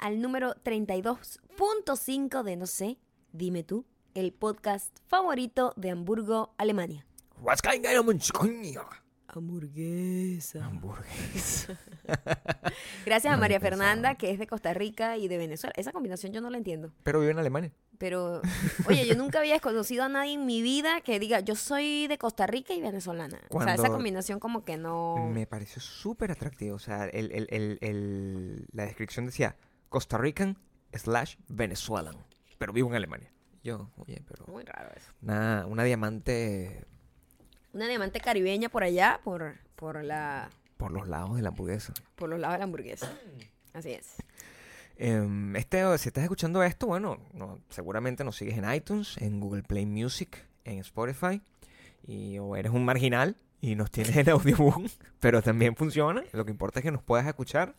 Al número 32.5 de No sé, dime tú, el podcast favorito de Hamburgo, Alemania. Hamburguesa. Hamburguesa. Gracias a María. Fernanda, que es de Costa Rica y de Venezuela. Esa combinación yo no la entiendo. Pero vive en Alemania. Pero, oye, yo nunca había conocido a nadie en mi vida que diga, yo soy de Costa Rica y venezolana. O sea, esa combinación como que no... Me pareció súper atractivo. O sea, el, el- el- el- la descripción decía Costa Rican slash Venezuelan. Pero vivo en Alemania. Yo, oye, pero Muy raro eso. una, una diamante Una diamante caribeña por allá, por, por, la, por los lados de la hamburguesa. por los lados de la hamburguesa. Así es. Em, este, si estás escuchando esto, bueno, no- seguramente nos sigues en iTunes, en Google Play Music, en Spotify. Y, o eres un marginal y nos tienes en Audioboom, pero también funciona. Lo que importa es que nos puedas escuchar.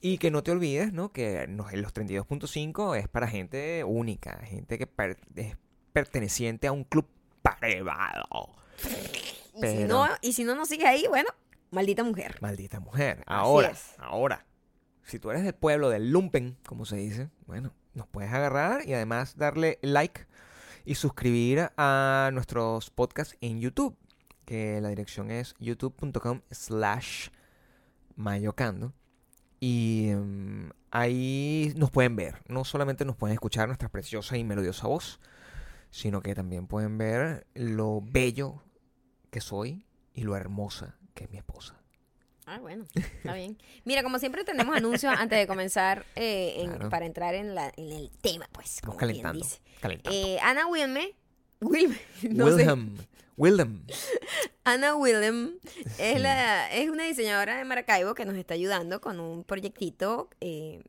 Y que no te olvides, ¿no? Que nos- los 32.5 es para gente única, gente que per- es perteneciente a un club privado. Y, si no, y si no nos sigues ahí, bueno, maldita mujer. Maldita mujer. Ahora, ahora. Si tú eres del pueblo del Lumpen, como se dice, bueno, nos puedes agarrar y además darle like y suscribir a nuestros podcasts en YouTube, que la dirección es youtube.com slash mayocando. Y em, ahí nos pueden ver. No solamente nos pueden escuchar nuestra preciosa y melodiosa voz, sino que también pueden ver lo bello que soy y lo hermosa que es mi esposa. Ah, bueno, está bien. Mira, como siempre tenemos anuncios antes de comenzar eh, en- Claro. para entrar en, la, en el tema, pues. Como quien calentando. dice. calentando. Eh, Ana Wilme, Wilme, no sé. Wilhelm. Wilhelm. Ana Willem es, la, es una diseñadora de Maracaibo que nos está ayudando con un proyectito, eh,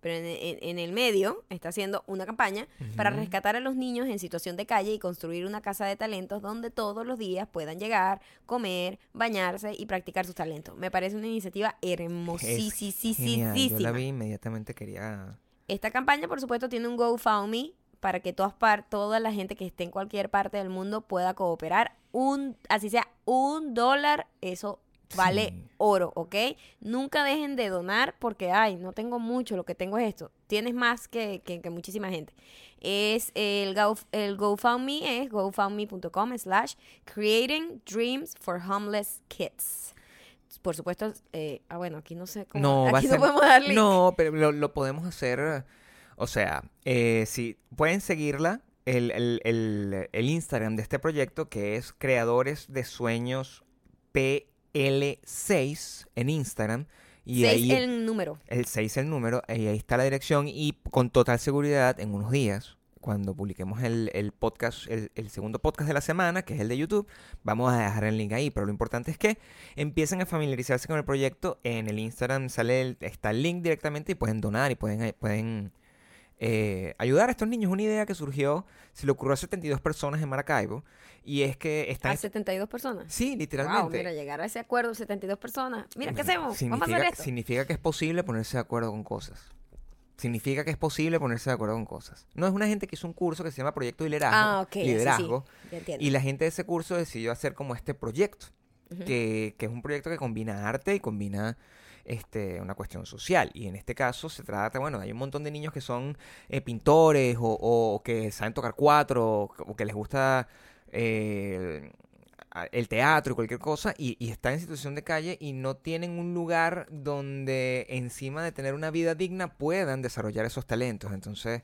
pero en, en- en el medio está haciendo una campaña para rescatar a los niños en situación de calle y construir una casa de talentos donde todos los días puedan llegar, comer, bañarse y practicar sus talentos. Me parece una iniciativa genial. Yo la hermosísima. vi inmediatamente quería. Esta campaña, por supuesto, tiene un GoFundMe para que todas par toda la gente que esté en cualquier parte del mundo pueda cooperar. Un, así sea, un dólar, eso vale Sí. oro, ¿ok? Nunca dejen de donar porque, ay, no tengo mucho, lo que tengo es esto. Tienes más que, que- que muchísima gente. Es el, Go, el GoFundMe es gofundme.com slash creating dreams for homeless kids. Por supuesto, eh, ah, bueno, aquí no sé cómo. No, va a aquí ser. no podemos darle. No, pero lo, lo podemos hacer. O sea, eh, si pueden seguirla. El, el- el- el Instagram de este proyecto que es Creadores de Sueños PL6 en Instagram. Y Seis ahí el número. El 6 el número, y ahí está la dirección y con total seguridad en unos días, cuando publiquemos el, el podcast, el, el segundo podcast de la semana, que es el de YouTube, vamos a dejar el link ahí. Pero lo importante es que empiecen a familiarizarse con el proyecto. En el Instagram sale el- está el link directamente y pueden donar y pueden, pueden eh, ayudar a estos niños. Una idea que surgió, se le ocurrió a 72 personas en Maracaibo, y es que están... A 72 personas. Sí, Wow, literalmente. mira, llegar a ese acuerdo, 72 personas. Mira, ¿qué hacemos? Vamos a Significa, hacer esto. significa que es posible ponerse de acuerdo con cosas. Significa que es posible ponerse de acuerdo con cosas. No es una gente que hizo un curso que se llama Proyecto de Liderazgo. Ah, ok, ya, sí, sí. liderazgo. Y la gente de ese curso decidió hacer como este proyecto. Que es un proyecto que combina arte y combina este, una cuestión social. Y en este caso se trata, bueno, hay un montón de niños que son eh, pintores o, o que saben tocar cuatro o, o que les gusta eh, el teatro y cualquier cosa y, y están en situación de calle y no tienen un lugar donde encima de tener una vida digna puedan desarrollar esos talentos. Entonces,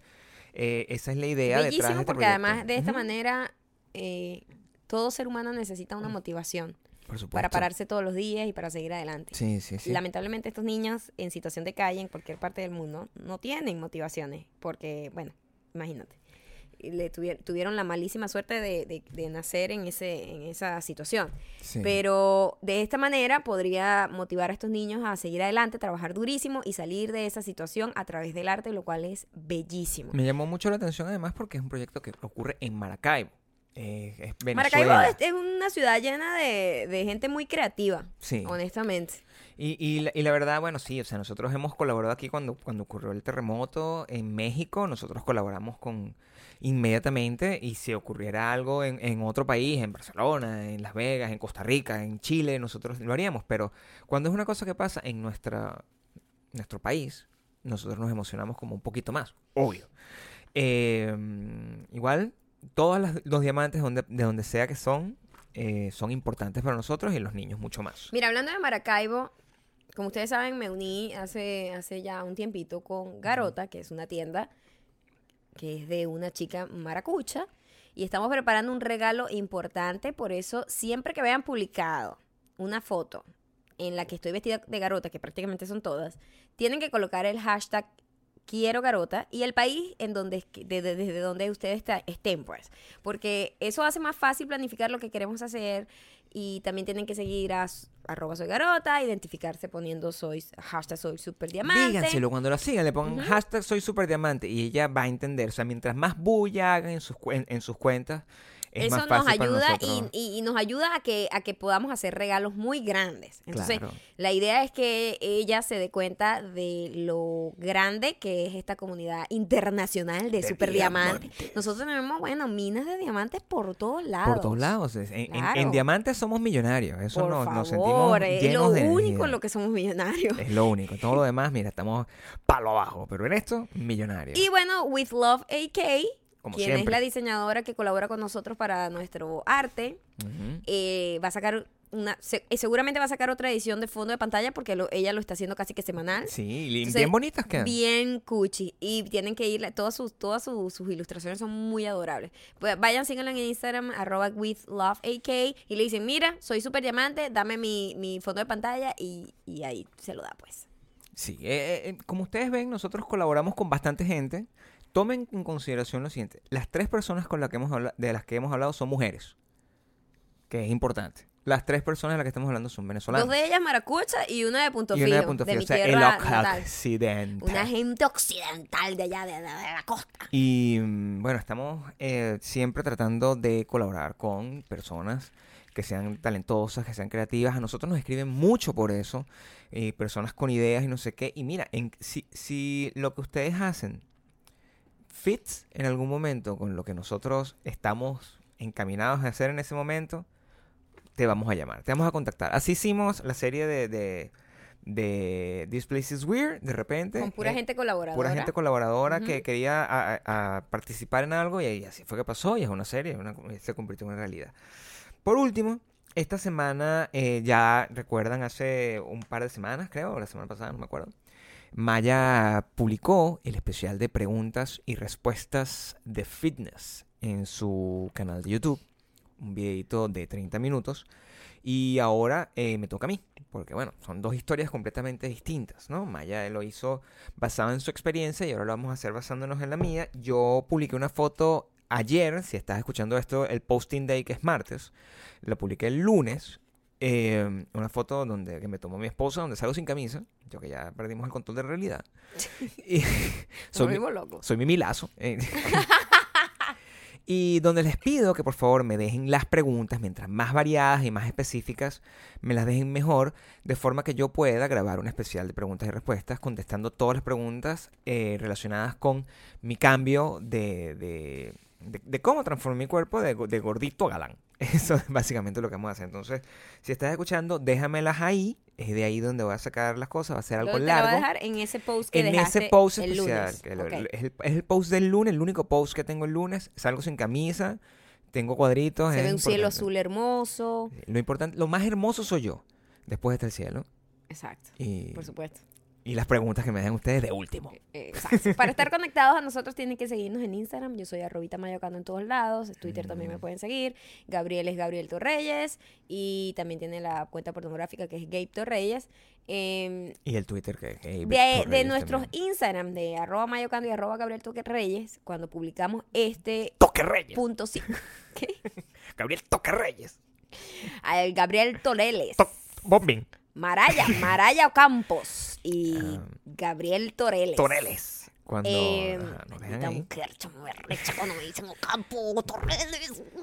eh, esa es la idea detrás de Bellísimo este porque proyecto. además de esta manera eh, todo ser humano necesita una motivación por supuesto. para pararse todos los días y para seguir adelante. Sí, sí, sí. Lamentablemente estos niños en situación de calle en cualquier parte del mundo no tienen motivaciones porque, bueno, imagínate, le tuvier- tuvieron la malísima suerte de, de- de nacer en, ese, en esa situación. Sí. Pero de esta manera podría motivar a estos niños a seguir adelante, trabajar durísimo y salir de esa situación a través del arte, lo cual es bellísimo. Me llamó mucho la atención además porque es un proyecto que ocurre en Maracaibo. Eh, es Venezuela. Maracaibo es, una ciudad llena de, de gente muy creativa, Sí. honestamente. Y, y, la, y la verdad, bueno, sí, o sea, nosotros hemos colaborado aquí cuando, cuando ocurrió el terremoto en México, nosotros colaboramos con inmediatamente y si ocurriera algo en, en otro país, en Barcelona, en Las Vegas, en Costa Rica, en Chile, nosotros lo haríamos, pero cuando es una cosa que pasa en nuestra, nuestro país, nosotros nos emocionamos como un poquito más, obvio. Eh, igual, todos las- los diamantes donde, de donde sea que son, eh, son importantes para nosotros y los niños mucho más. Mira, hablando de Maracaibo, como ustedes saben, me uní hace, hace ya un tiempito con Garota, que es una tienda que es de una chica maracucha. Y estamos preparando un regalo importante, por eso siempre que vean publicado una foto en la que estoy vestida de garota, que prácticamente son todas, tienen que colocar el hashtag quiero garota y el país en donde es que- de- de- desde donde ustedes está- estén pues. Porque eso hace más fácil planificar lo que queremos hacer y también tienen que seguir a arroba soy garota identificarse poniendo soy hashtag soy super diamante Díganselo cuando lo sigan, le pongan hashtag soy super diamante y ella va a entender. O sea, mientras más bulla hagan en sus, en sus cuentas, es eso más nos fácil para ayuda nosotros. y, y- y nos ayuda a que, a que podamos hacer regalos muy grandes. Entonces, Claro. la idea es que ella se dé cuenta de lo grande que es esta comunidad internacional de, De super diamantes. diamantes. Nosotros tenemos, bueno, minas de diamantes por todos lados. Por todos lados. es- En, en- Claro. en diamantes somos millonarios. Eso Por nos, favor, nos sentimos es llenos lo de único energía. en lo que somos millonarios. Es lo único. Todo lo demás, mira, estamos palo abajo. Pero en esto, millonarios. Y bueno, With Love AK, Como quien siempre. es la diseñadora que colabora con nosotros para nuestro arte, eh, va a sacar una, se- eh, seguramente va a sacar otra edición de fondo de pantalla porque lo- ella lo está haciendo casi que semanal. Sí, Entonces, bien bonitas quedan. Bien cuchi. Y tienen que ir, todas sus, todas sus, sus ilustraciones son muy adorables. Pues vayan, síganla en Instagram, arroba with love AK, y le dicen, mira, soy super diamante, dame mi, mi fondo de pantalla, y, y ahí se lo da, pues. Sí, eh, eh, como ustedes ven, nosotros colaboramos con bastante gente. Tomen en consideración lo siguiente: las tres personas con las que hemos habla- de las que hemos hablado son mujeres, que es importante. Las tres personas de las que estamos hablando son venezolanas. Dos de ellas maracucha y una de Punto y una de punto de mi o sea, el occidente. Una gente occidental de allá, de, de- de la costa. Y mm, bueno, estamos eh, siempre tratando de colaborar con personas que sean talentosas, que sean creativas. A nosotros nos escriben mucho por eso, eh, personas con ideas y no sé qué. Y mira, en- si, si lo que ustedes hacen fits en algún momento con lo que nosotros estamos encaminados a hacer en ese momento, te vamos a llamar, te vamos a contactar. Así hicimos la serie de, de, de This Place is Weird, de repente. Con pura eh, gente colaboradora. pura gente colaboradora que quería a- a- a participar en algo y así fue que pasó y es una serie, una- se convirtió en una realidad. Por último, esta semana, eh, ya recuerdan, hace un par de semanas, creo, o la semana pasada, no me acuerdo, Maya publicó el especial de preguntas y respuestas de fitness en su canal de YouTube, un videito de 30 minutos. Y ahora eh, me toca a mí, porque bueno, son dos historias completamente distintas, ¿no? Maya lo hizo basado en su experiencia y ahora lo vamos a hacer basándonos en la mía. Yo publiqué una foto ayer, si estás escuchando esto, el posting day que es martes, la publiqué el lunes. Eh, una foto donde que me tomó mi esposa, donde salgo sin camisa, yo que ya perdimos el control de realidad. y soy, mi- soy mi milazo. eh. y donde les pido que por favor me dejen las preguntas, mientras más variadas y más específicas, me las dejen mejor, de forma que yo pueda grabar un especial de preguntas y respuestas, contestando todas las preguntas eh, relacionadas con mi cambio de, de, de- de cómo transformé mi cuerpo de, de gordito a galán. Eso es básicamente lo que vamos a hacer. Entonces, si estás escuchando, déjamelas ahí. Es de ahí donde voy a sacar las cosas. Va a ser algo Luego te la voy a largo dejar en ese post que en dejaste ese post el especial. lunes. es, el, es el post del lunes, el único post que tengo el lunes. Salgo sin camisa, tengo cuadritos. Se ve un cielo azul hermoso. Lo importante, lo más hermoso soy yo. Después está el cielo. Exacto, Y, por supuesto. Y las preguntas que me dejan ustedes de último. Eh, exacto. Para estar conectados a nosotros tienen que seguirnos en Instagram. Yo soy arrobita mayocando en todos lados. Twitter también me Mm. pueden seguir. Gabriel es Gabriel Torreyes. Y también tiene la cuenta pornográfica que es Gabe Torreyes. Em, Y el Twitter que, de, Víctor de Reyes nuestros también. Instagram de arroba mayocando y arroba Gabriel Toque Reyes, cuando publicamos este Toque Reyes. punto sí. ¿Qué? Gabriel Toque Reyes. Al Gabriel Toreles. To- Bombing. Maraya, Maraya Campos y Ah. Gabriel Toreles. Toreles. Cuando Eh, ajá, nos dejan ahí. mujer, chamo, me arrecha cuando me dicen Ocampo, Toreles. Me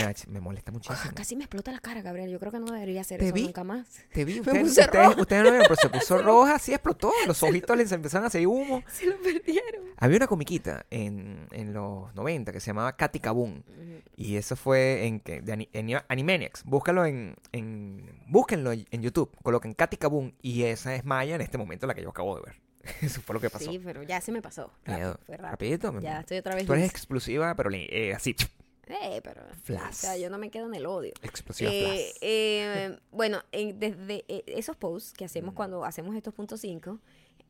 molesta, me molesta muchísimo. Casi me explota la cara, Gabriel. Yo creo que no debería hacer Te eso vi. nunca más. Te vi, ustedes, no vieron, pero se puso roja, sí explotó. Los ojitos les empezaron a salir humo. Se lo perdieron. Había una comiquita en, en los 90 que se llamaba Katy Kaboom. Y eso fue en, que, de en Animaniacs. Búscalo en, en. Búsquenlo en YouTube. Coloquen Katy Kaboom. Y esa es Maya en este momento la que yo acabo de ver. Eso fue lo que pasó. Sí, pero ya se me pasó. Rápido, fue rápido. Rapidito. Ya estoy otra vez Tú eres explosiva, pero eh, así. Eh, pero... Flash. O sea, yo no me quedo en el odio. Explosiva Eh, flash. eh, bueno, en- desde eh, esos posts que Mm. hacemos cuando hacemos estos puntos 5,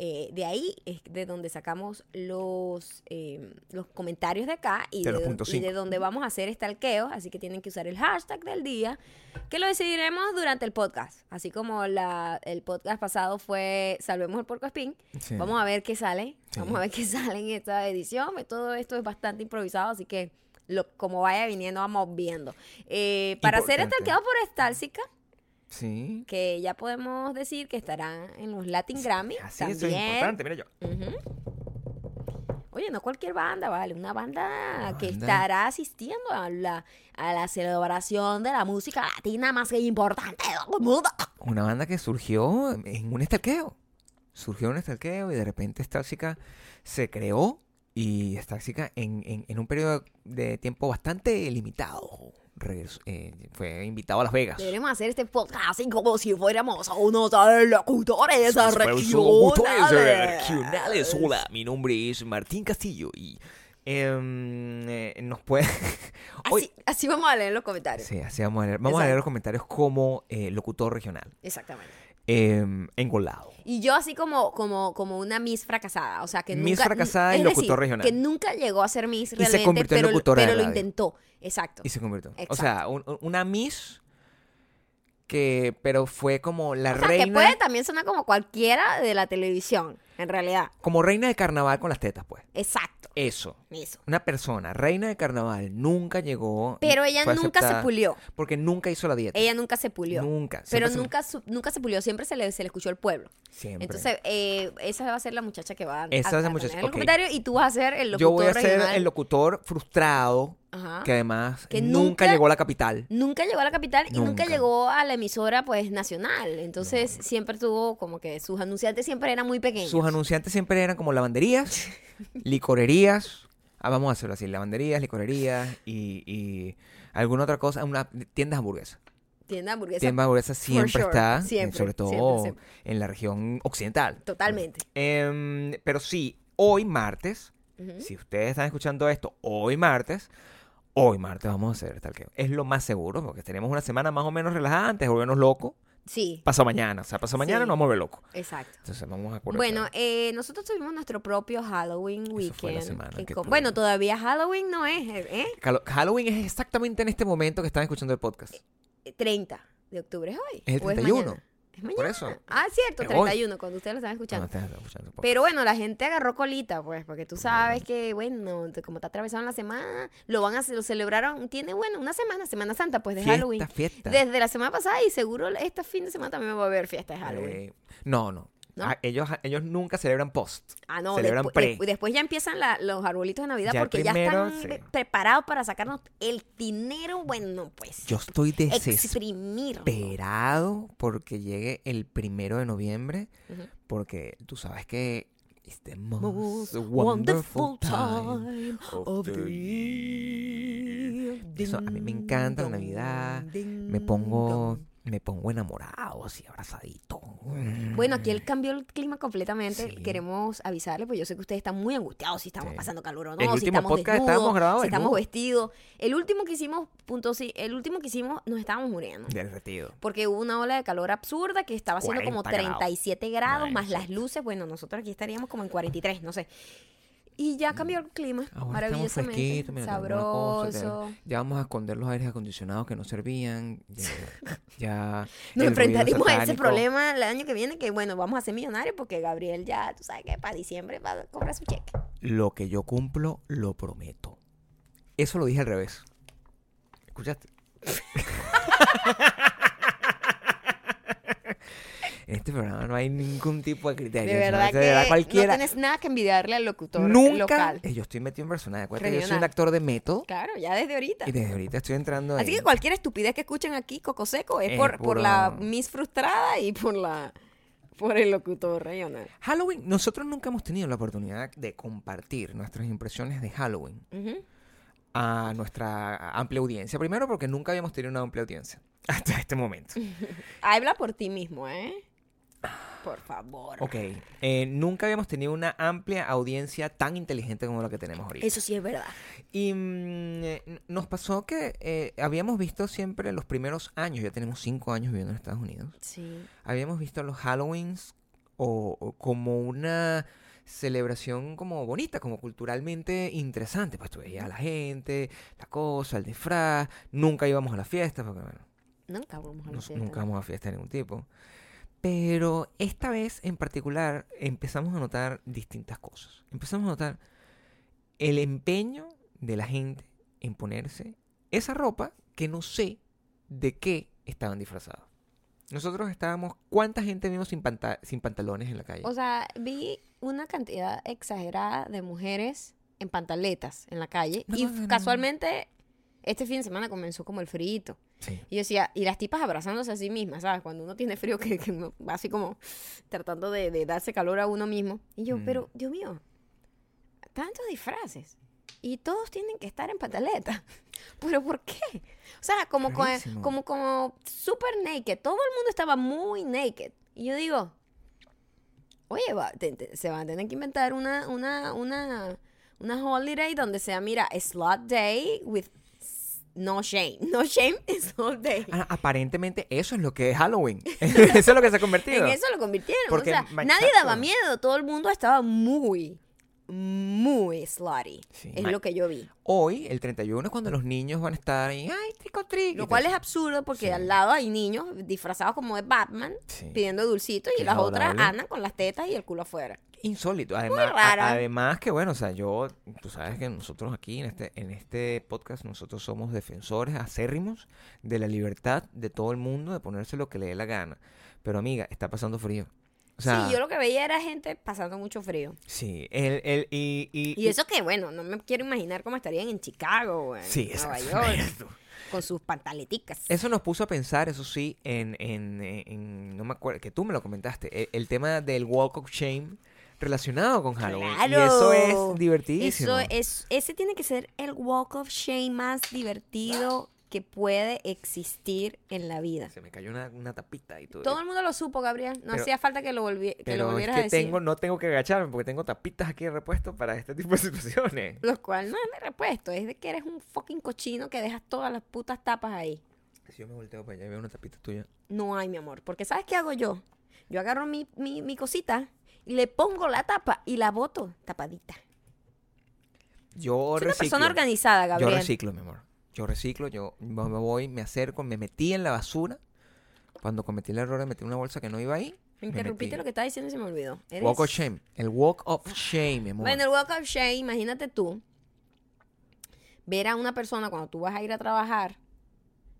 eh, de ahí es de donde sacamos los, eh, los comentarios de acá y De y donde vamos a hacer stalkeo, así que tienen que usar el hashtag del día, que lo decidiremos durante el podcast. Así como la, el podcast pasado fue Salvemos el Porco Spin, Sí. vamos a ver qué sale, Sí. vamos a ver qué sale en esta edición. Todo esto es bastante improvisado, así que lo, como vaya viniendo vamos viendo. Eh, para Importante. stalkeado por Estalsica, Sí. que ya podemos decir que estará en los Latin Grammy. Así eso es también. importante, mira yo. Oye, no cualquier banda, vale, una banda que banda. estará asistiendo a la, a la celebración de la música latina más importante del mundo. Una banda que surgió en un estalqueo. Surgió en un estalqueo y de repente Stáxica se creó y en, en, en un periodo de tiempo bastante limitado regresó- eh, fue invitado a Las Vegas. Deberíamos hacer este podcast así como si fuéramos unos locutores regionales. regionales. Hola, mi nombre es Martín Castillo y em, eh, nos puede... Hoy- Así, así vamos a leer los comentarios. Sí, así vamos a leer. Vamos a leer Exacto. los comentarios como eh, locutor regional. Exactamente. Em, engolado. Y yo así como, como, como una Miss fracasada, o sea que Miss nunca... fracasada y locutor decir, regional. que nunca llegó a ser Miss se realmente, convirtió en pero, locutora de pero lo radio. intentó. Exacto. Y se convirtió. O Exacto. sea, un- un- una Miss que, pero fue como la o sea, reina, que puede también sonar como cualquiera de la televisión, en realidad. como reina de carnaval con las tetas, pues. Exacto. Eso. Eso. Una persona, reina de carnaval, nunca llegó. Pero ella nunca se pulió. Porque nunca hizo la dieta. Ella nunca se pulió. Nunca. Pero se- nunca, su- nunca se pulió, siempre se le, se le escuchó el pueblo. Siempre. Entonces, eh, esa va a ser la muchacha que va a, Esa a- es la muchacha, poner en los ok. comentarios y tú vas a ser el locutor Yo voy a ser el locutor frustrado Ajá. que además Que nunca, nunca- llegó a la capital. Nunca llegó a la capital y nunca llegó a la emisora pues nacional. Entonces siempre tuvo como que sus anunciantes siempre eran muy pequeños. Sus anunciantes siempre eran como lavanderías, licorerías. Ah, vamos a hacerlo así: lavanderías, licorerías y, y alguna otra cosa. Una tiendas hamburguesas. Tienda hamburguesa. Tiendas hamburguesas siempre sure, está, eh, siempre, sobre todo siempre, siempre. en la región occidental. Totalmente. Em, pero sí, hoy martes, si ustedes están escuchando esto, hoy martes, hoy martes vamos a hacer tal que es lo más seguro, porque tenemos una semana más o menos relajada antes de volvernos locos. Sí, Pasado mañana, o sea, pasado mañana Sí. nos vamos a volver locos. exacto. Entonces vamos a aprovechar. Bueno, eh, nosotros tuvimos nuestro propio Halloween Eso weekend. fue la semana que que con- tuvimos. bueno, todavía Halloween no es, ¿eh? Halo- Halloween es exactamente en este momento que están escuchando el podcast. Eh, 30 de octubre es hoy. Es el ¿O 31. Mañana? Es mañana. Por eso. Ah, cierto, Es hoy. 31, cuando ustedes lo están Cuando escuchando. ustedes están escuchando. Pero bueno, la gente agarró colita, pues, porque tú sabes que, bueno, como está atravesando la semana, lo van a lo celebraron, tiene, bueno, una semana, Semana Santa, pues, de fiesta, Halloween. fiesta. Desde la semana pasada y seguro este fin de semana también va a haber fiesta de Halloween. Eh, no, no. ¿No? Ah, ellos, ellos nunca celebran post. ah, no, celebran despu- pre. despu- después ya empiezan la- los arbolitos de Navidad Ya porque primero, ya están sí. preparados para sacarnos el dinero, bueno, pues, Yo estoy desesperado. porque llegue el primero de noviembre, porque tú sabes que it's the most Most wonderful wonderful time of the the year. Eso, a mí me encanta la Navidad, Me pongo, me pongo enamorado, así abrazadito. Bueno, aquí él cambió el clima completamente. Sí. Queremos avisarle, pues yo sé que ustedes están muy angustiados si estamos Sí. pasando calor o no, El si último estamos podcast desnudos, estábamos grabados si estamos vestidos. El último que hicimos, punto sí, el último que hicimos nos estábamos muriendo. Derretido. Porque hubo una ola de calor absurda que estaba haciendo como 40 grados. 37 grados, más las luces. Bueno, nosotros aquí estaríamos como en 43, no sé. Y ya cambió el clima, Ahora maravillosamente. mira, cosa, sabroso. Ya vamos a esconder los aires acondicionados que no servían. Ya, ya Nos enfrentaremos a ese problema el año que viene, que bueno, vamos a ser millonarios porque Gabriel ya, tú sabes que para diciembre va a cobrar su cheque. Lo que yo cumplo, lo prometo. Eso lo dije al revés. ¿Escuchaste? en este programa no hay ningún tipo de criterio. De o sea, verdad de que verdad, no cualquiera. tienes nada que envidiarle al locutor Nunca. local. Eh, Yo estoy metido en personaje. Acuérdate que yo soy un actor de método. Claro, ya desde ahorita. Y desde ahorita estoy entrando Así que cualquier estupidez que escuchen aquí, Coco Seco, es Es por, por la Miss Frustrada y por la por el locutor regional. Halloween, nosotros nunca hemos tenido la oportunidad de compartir nuestras impresiones de Halloween a nuestra amplia audiencia. Primero porque nunca habíamos tenido una amplia audiencia hasta este momento. Habla por ti mismo, ¿eh? Por favor. Ok, eh, nunca habíamos tenido una amplia audiencia tan inteligente como la que tenemos ahorita. Eso sí es verdad. Y mm, eh, nos pasó que eh, habíamos visto siempre los primeros años, ya tenemos cinco años viviendo en Estados Unidos, Sí. habíamos visto los Halloweens o, o como una celebración como bonita, como culturalmente interesante. Pues tú veías a la gente, la cosa, el disfraz, nunca íbamos a las fiestas, porque bueno, Nunca vamos a la nos- fiesta. nunca vamos a fiesta de ningún tipo. Pero esta vez en particular empezamos a notar distintas cosas. Empezamos a notar el empeño de la gente en ponerse esa ropa que no sé de qué estaban disfrazados. Nosotros estábamos, ¿cuánta gente vimos sin, panta- sin pantalones en la calle? O sea, vi una cantidad exagerada de mujeres en pantaletas en la calle. No, y no, no, no. casualmente, este fin de semana comenzó como el frío. Sí. Y yo decía, y las tipas abrazándose a sí mismas, ¿sabes? Cuando uno tiene frío, que, que uno va así como tratando de, de darse calor a uno mismo. Y yo, Mm. pero, Dios mío, tantos disfraces. Y todos tienen que estar en pantaleta. ¿Pero por qué? O sea, como, co- Rarísimo. como, como super naked. Todo el mundo estaba muy naked. Y yo digo, oye, va- te- te- se van a tener que inventar una, una, una, una holiday donde sea, mira, slot day with no shame. No shame, slot day. Ah, aparentemente eso es lo que es Halloween. eso es lo que se ha convertido. En eso lo convirtieron. Porque, o sea, nadie exacto. daba miedo. Todo el mundo estaba muy, muy slutty. Sí. Es lo que yo vi. Hoy, el 31, es cuando los niños van a estar ahí, ay, trico, trico. Lo cual es absurdo porque Sí. al lado hay niños disfrazados como de Batman Sí. pidiendo dulcitos y las otras andan con las tetas y el culo afuera. insólito. Además, rara. además que bueno, o sea, yo, tú sabes que nosotros aquí en este, en este podcast, nosotros somos defensores acérrimos de la libertad de todo el mundo de ponerse lo que le dé la gana. Pero amiga, está pasando frío. O sea, sí, yo lo que veía era gente pasando mucho frío. sí, el, el, y, y, Y eso que, bueno, no me quiero imaginar cómo estarían en Chicago en Sí, Nueva. York con sus pantaleticas. Eso nos puso a pensar, eso sí, en, en, en- no me acuerdo, que tú me lo comentaste, e- el, tema del Walk of Shame relacionado con Halloween. Y eso ¡Claro! es divertidísimo. Eso es, ese tiene que ser el walk of shame más divertido que puede existir en la vida. Se me cayó una, una tapita y todo. Todo el mundo lo supo, Gabriel. No Pero- hacía falta que lo, volvi- que lo Pero es volvieras que a decir. tengo, no tengo que agacharme porque tengo tapitas aquí de repuesto para este tipo de situaciones. Lo cual no es de repuesto, es de que eres un fucking cochino que dejas todas las putas tapas ahí. Si yo me volteo para allá y veo una tapita tuya. No hay, mi amor. Porque ¿sabes qué hago yo? Yo agarro mi, mi, mi cosita y le pongo la tapa y la boto tapadita. Yo Soy una reciclo. persona organizada, Yo Gabriel. reciclo, mi amor. Yo reciclo, yo me voy, me acerco, me metí en la basura. Cuando cometí el error de meter una bolsa que no iba ahí. me Interrumpiste lo que estaba diciendo y se me olvidó. Eres- Walk of shame. El walk of shame, mi amor. Bueno, el walk of shame, imagínate tú ver a una persona cuando tú vas a ir a trabajar.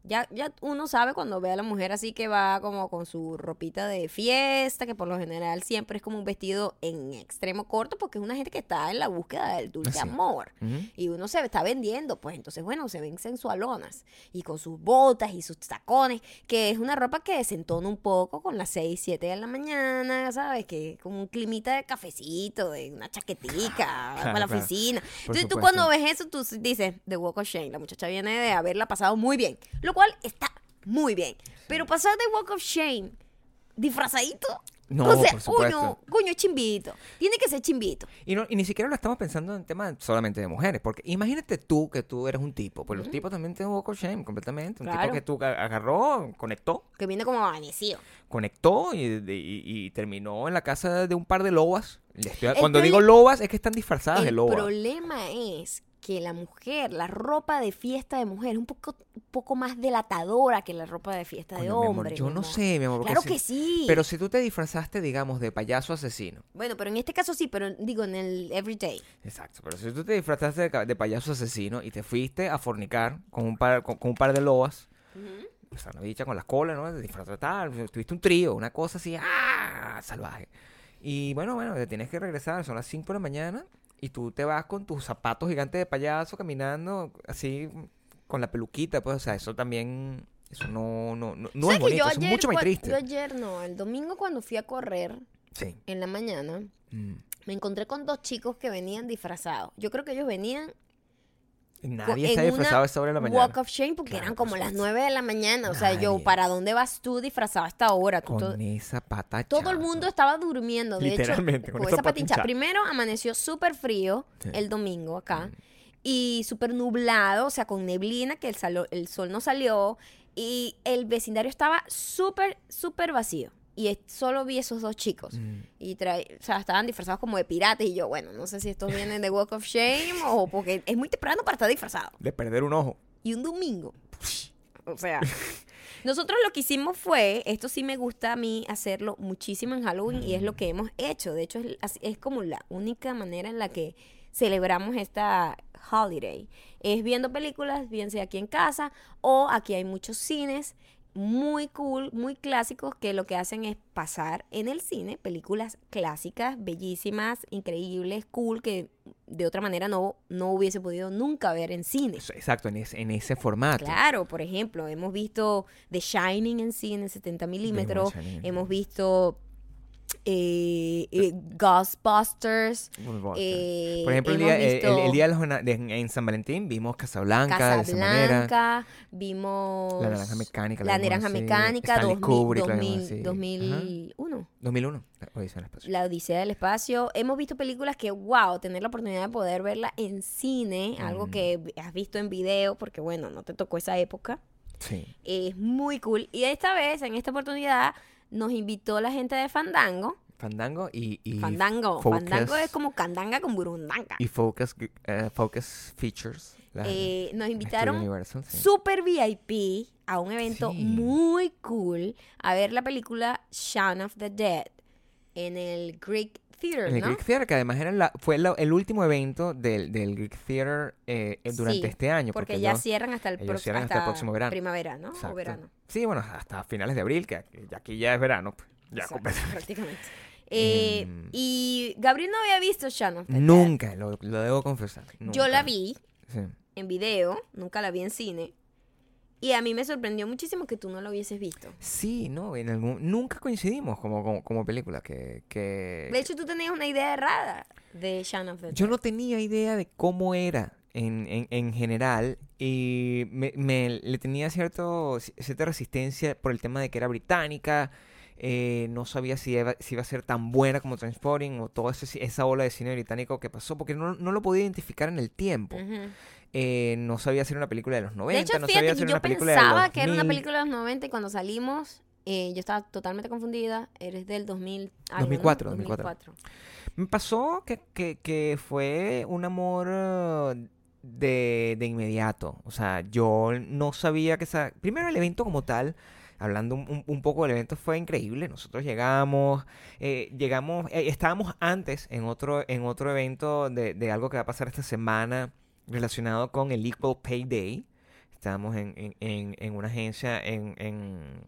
Ya, ya uno sabe cuando ve a la mujer así que va como con su ropita de fiesta, que por lo general siempre es como un vestido en extremo corto, porque es una gente que está en la búsqueda del dulce amor. Y uno se está vendiendo, pues entonces, bueno, se ven sensualonas. Y con sus botas y sus tacones, que es una ropa que desentona un poco con las 6, 7 de la mañana, ¿sabes? Que como un climita de cafecito, de una chaquetica para la claro. oficina. Por Entonces tú cuando ves eso, tú dices, The Walk of Shame, la muchacha viene de haberla pasado muy bien. Lo cual está muy bien. Pero pasar The Walk of Shame disfrazadito. No, o sea, por supuesto. coño, coño, chimbito. Tiene que ser chimbito. Y, no, y ni siquiera lo estamos pensando en temas solamente de mujeres. Porque imagínate tú que tú eres un tipo. Pues los tipos también tienen walk of shame completamente. Un Claro. tipo que tú a- agarró, conectó. Que viene como amanecido. conectó y, de- y- y terminó en la casa de un par de lobas. El cuando digo lobas es que están disfrazadas de El loba. problema es que la mujer, la ropa de fiesta de mujer es un poco, un poco más delatadora que la ropa de fiesta de mi amor, hombre. yo mi no sé, mi amor. Claro si- que sí. Pero si tú te disfrazaste, digamos, de payaso asesino. Bueno, pero en este caso sí, pero digo en el everyday. Exacto, pero si tú te disfrazaste de, de payaso asesino y te fuiste a fornicar con un par, con, con un par de lobas, o sea, una bicha con las colas, ¿no? Disfrazada tal, tuviste un trío, una cosa así, ¡ah! salvaje. Y bueno, bueno, te tienes que regresar, son las 5 de la mañana y tú te vas con tus zapatos gigantes de payaso caminando así con la peluquita, pues, o sea, eso también, eso no, no, no, no es ¿Sabes que bonito, yo eso es mucho más triste. Yo ayer no, el domingo cuando fui a correr Sí. en la mañana, Mm. me encontré con dos chicos que venían disfrazados. Yo creo que ellos venían Nadie está disfrazado a esa hora de la mañana. Walk of Shame porque Claro, eran como las supuesto. 9 de la mañana. O sea, yo. ¿para dónde vas tú disfrazado a esta hora? Tú Con todo, esa pata todo el mundo estaba durmiendo. De Literalmente, hecho, con con esa patincha. Primero amaneció súper frío Sí. Mm. el domingo acá. Y súper nublado, o sea, con neblina, que el, salo- el sol no salió. Y el vecindario estaba súper, súper vacío. Y solo vi esos dos chicos. Mm. Y trae, o sea, estaban disfrazados como de piratas. Y yo, bueno, no sé si estos vienen de Walk of Shame o porque es muy temprano para estar disfrazado. De perder un ojo. Y un domingo. O sea, nosotros lo que hicimos fue, esto sí me gusta a mí hacerlo muchísimo en Halloween y es lo que hemos hecho. De hecho, es, es como la única manera en la que celebramos esta holiday. Es viendo películas, bien sea aquí en casa o aquí hay muchos cines muy cool, muy clásicos que lo que hacen es pasar en el cine películas clásicas, bellísimas, increíbles, cool que de otra manera no, no hubiese podido nunca ver en cine. Exacto, en ese, en ese formato. Claro, por ejemplo, hemos visto The Shining en cine, 70 milímetros. Hemos visto eh, eh, Ghostbusters. Eh, Por ejemplo, el día, el- el, día de los de- en San Valentín vimos Casablanca de. Casablanca, vimos La naranja mecánica. La naranja así, mecánica, Stanley 2000, Kubrick, la vimos 2000, así. Ajá. 2001. 2001. Odisea en el espacio. La Odisea del Espacio. Hemos visto películas que, wow, tener la oportunidad de poder verla en cine, algo Mm. que has visto en video, porque bueno, no te tocó esa época. Sí. Es muy cool. Y esta vez, en esta oportunidad, nos invitó la gente de Fandango. Fandango y, y Fandango. Focus- Fandango es como candanga con burundanga. y Focus, eh, Focus Features. la- Eh, nos Estudio invitaron Universal, sí. super VIP a un evento Sí. muy cool a ver la película Shaun of the Dead en el Greek Theater, En el ¿no? Greek Theater, que además era la- fue la- el último evento del, del Greek Theater eh, eh, durante Sí, este año. Porque, Porque, ya ellos- cierran hasta el, cierran hasta el próximo verano. Primavera, ¿no? O Exacto. verano. Sí, bueno, hasta finales de abril, que aquí, ya aquí ya es verano. pues, ya Exacto, prácticamente. Eh, Em, y Gabriel no había visto Dead. Nunca, lo, lo debo confesar. Yo la nunca. vi Sí. en video, nunca la vi en cine. Y a mí me sorprendió muchísimo que tú no lo hubieses visto. Sí, no, en algún, nunca coincidimos como, como, como película. Que, que De hecho, tú tenías una idea errada de Shaun of the Dead. yo no tenía idea de cómo era en, en, en general y me, me- le tenía cierto, cierta resistencia por el tema de que era británica. eh, no sabía si iba, si iba a ser tan buena como Transporting o toda ese- esa ola de cine británico que pasó, porque no, no lo podía identificar en el tiempo. Ujú. Eh, no sabía era una película de los 90, De hecho, no fíjate que yo pensaba que era una 2000. película de los 90 y cuando salimos, eh, yo estaba totalmente confundida. Eres del 2000. algo, ¿no? 2004, 2004. Me pasó que, que, que fue un amor eh, de, de inmediato. O sea, yo no sabía que esa... Primero el evento como tal, hablando un, un- un poco del evento, fue increíble. Nosotros llegamos, eh, llegamos, eh, estábamos antes en otro, en otro evento de, de algo que va a pasar esta semana relacionado con el Equal Pay Day. Estábamos en, en, en- en una agencia en, en-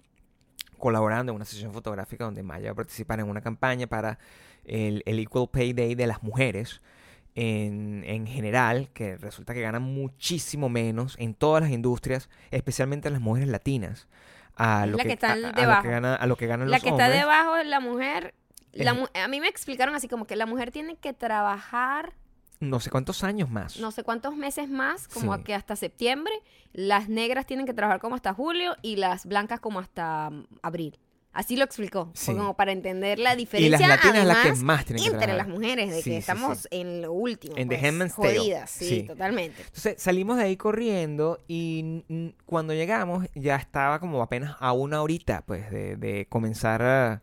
colaborando en una sesión fotográfica donde Maya va a participar en una campaña para el, el Equal Pay Day de las mujeres en, en general, que resulta que ganan muchísimo menos en todas las industrias, especialmente las mujeres latinas, a lo la que, que está a- lo debajo. que gana- a lo que ganan La los que está hombres. debajo la mujer. La a mí me explicaron así como que la mujer tiene que trabajar No sé cuántos años más. no sé cuántos meses más, como Sí. que hasta septiembre. Las negras tienen que trabajar como hasta julio y las blancas como hasta mm, abril. Así lo explicó, Sí. como para entender la y diferencia las latinas las que además, más tienen que entre trabajar. las mujeres, de Sí, que estamos en lo último. En The pues, Handmaid's Tale. jodidas, sí, totalmente. Entonces salimos de ahí corriendo y cuando llegamos ya estaba como apenas a una horita pues de, de comenzar ah,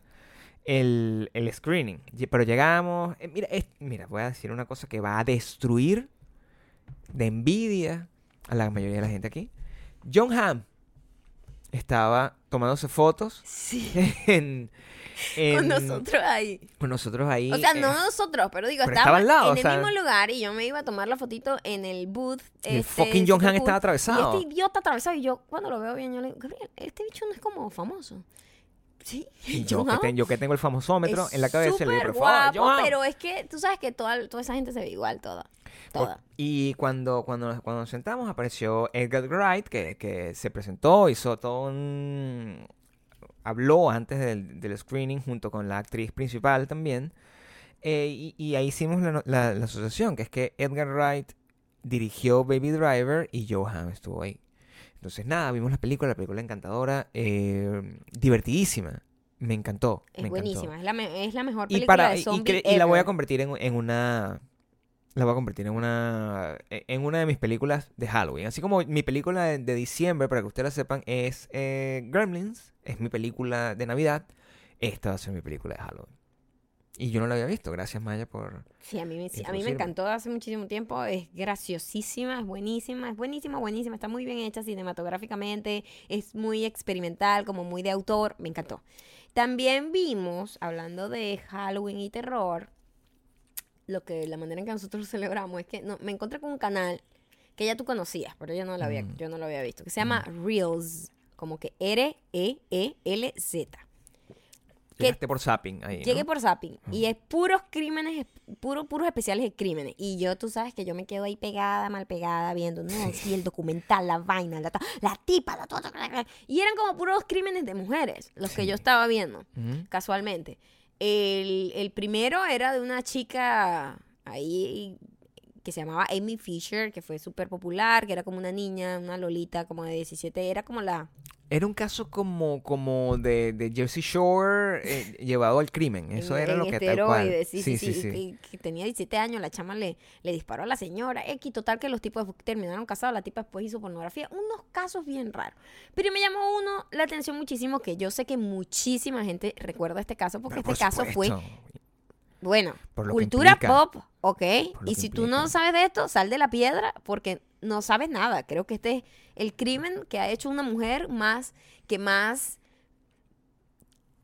el, el screening. Pero llegamos, eh, mira, es- mira, voy a decir una cosa que va a destruir de envidia a la mayoría de la gente aquí. John Hamm estaba tomándose fotos Sí. en, en- Con nosotros ahí. con nosotros ahí. O sea, eh, no nosotros, pero digo, pero estaba, estaba al lado, en o el sea. mismo lugar y yo me iba a tomar la fotito en el booth. Y el este, fucking John Hamm cool. estaba atravesado. Y este idiota atravesado. Y yo, cuando lo veo bien, yo le digo, Gabriel, este bicho no es como famoso. Sí. y yo, que Hamm ten- yo que tengo el famosómetro es en la cabeza, le digo, por favor, guapo, Hamm. pero es que tú sabes que toda, toda esa gente se ve igual, toda. Por-. Y cuando, cuando, nos- cuando nos sentamos apareció Edgar Wright, que, que se presentó, hizo todo un... Habló antes del, del screening junto con la actriz principal también. Eh, y, y ahí hicimos la, la- la asociación, que es que Edgar Wright dirigió Baby Driver y Joe Ham estuvo ahí. Entonces, nada, vimos la película, la película encantadora, eh, divertidísima. Me encantó. Es me encantó. buenísima, es la, me- es la mejor Y, película para, de y- y, y la voy a convertir en, en una. La voy a convertir en una. En una de mis películas de Halloween. Así como mi película de, de diciembre, para que ustedes la sepan, es eh, Gremlins. Es mi película de Navidad. Esta va a ser mi película de Halloween. Y yo no la había visto. Gracias, Maya, por. Sí, a mí, me, a mí me encantó hace muchísimo tiempo. Es graciosísima, es buenísima, es buenísima, buenísima. Está muy bien hecha cinematográficamente. Es muy experimental, como muy de autor. Me encantó. También vimos, hablando de Halloween y terror, lo que la manera en que nosotros celebramos es que no, me encontré con un canal que ya tú conocías, pero yo no lo había, Mm. yo no lo había visto, que se llama Reels, como que R L Z. ¿Qué- Llegaste por zapping ahí. ¿no? Llegué por Zapping y es puros crímenes, puro, puros especiales de crímenes. Y yo, tú sabes que yo me quedo ahí pegada, mal pegada, viendo, no, sí, el documental, la vaina, la, la tipa, la tota, Y eran como puros crímenes de mujeres, los que yo estaba viendo, casualmente. El, el primero era de una chica ahí que se llamaba Amy Fisher, que fue súper popular, que era como una niña, una lolita como de 17, era como la... Era un caso como, como de, de Jersey Shore eh, llevado al crimen. Eso en- era en lo que tal cual. esteroides, Sí, sí, sí. y Que, que tenía 17 años, la chama le, le disparó a la señora. X, total que los tipos terminaron casados, la tipa después hizo pornografía. Unos casos bien raros. Pero me llamó uno la atención muchísimo, que yo sé que muchísima gente recuerda este caso, porque Pero este por caso fue. Bueno, cultura pop, ok. Y si tú no sabes de esto, sal de la piedra, porque no sabes nada. Creo que este es el crimen que ha hecho una mujer más, que más...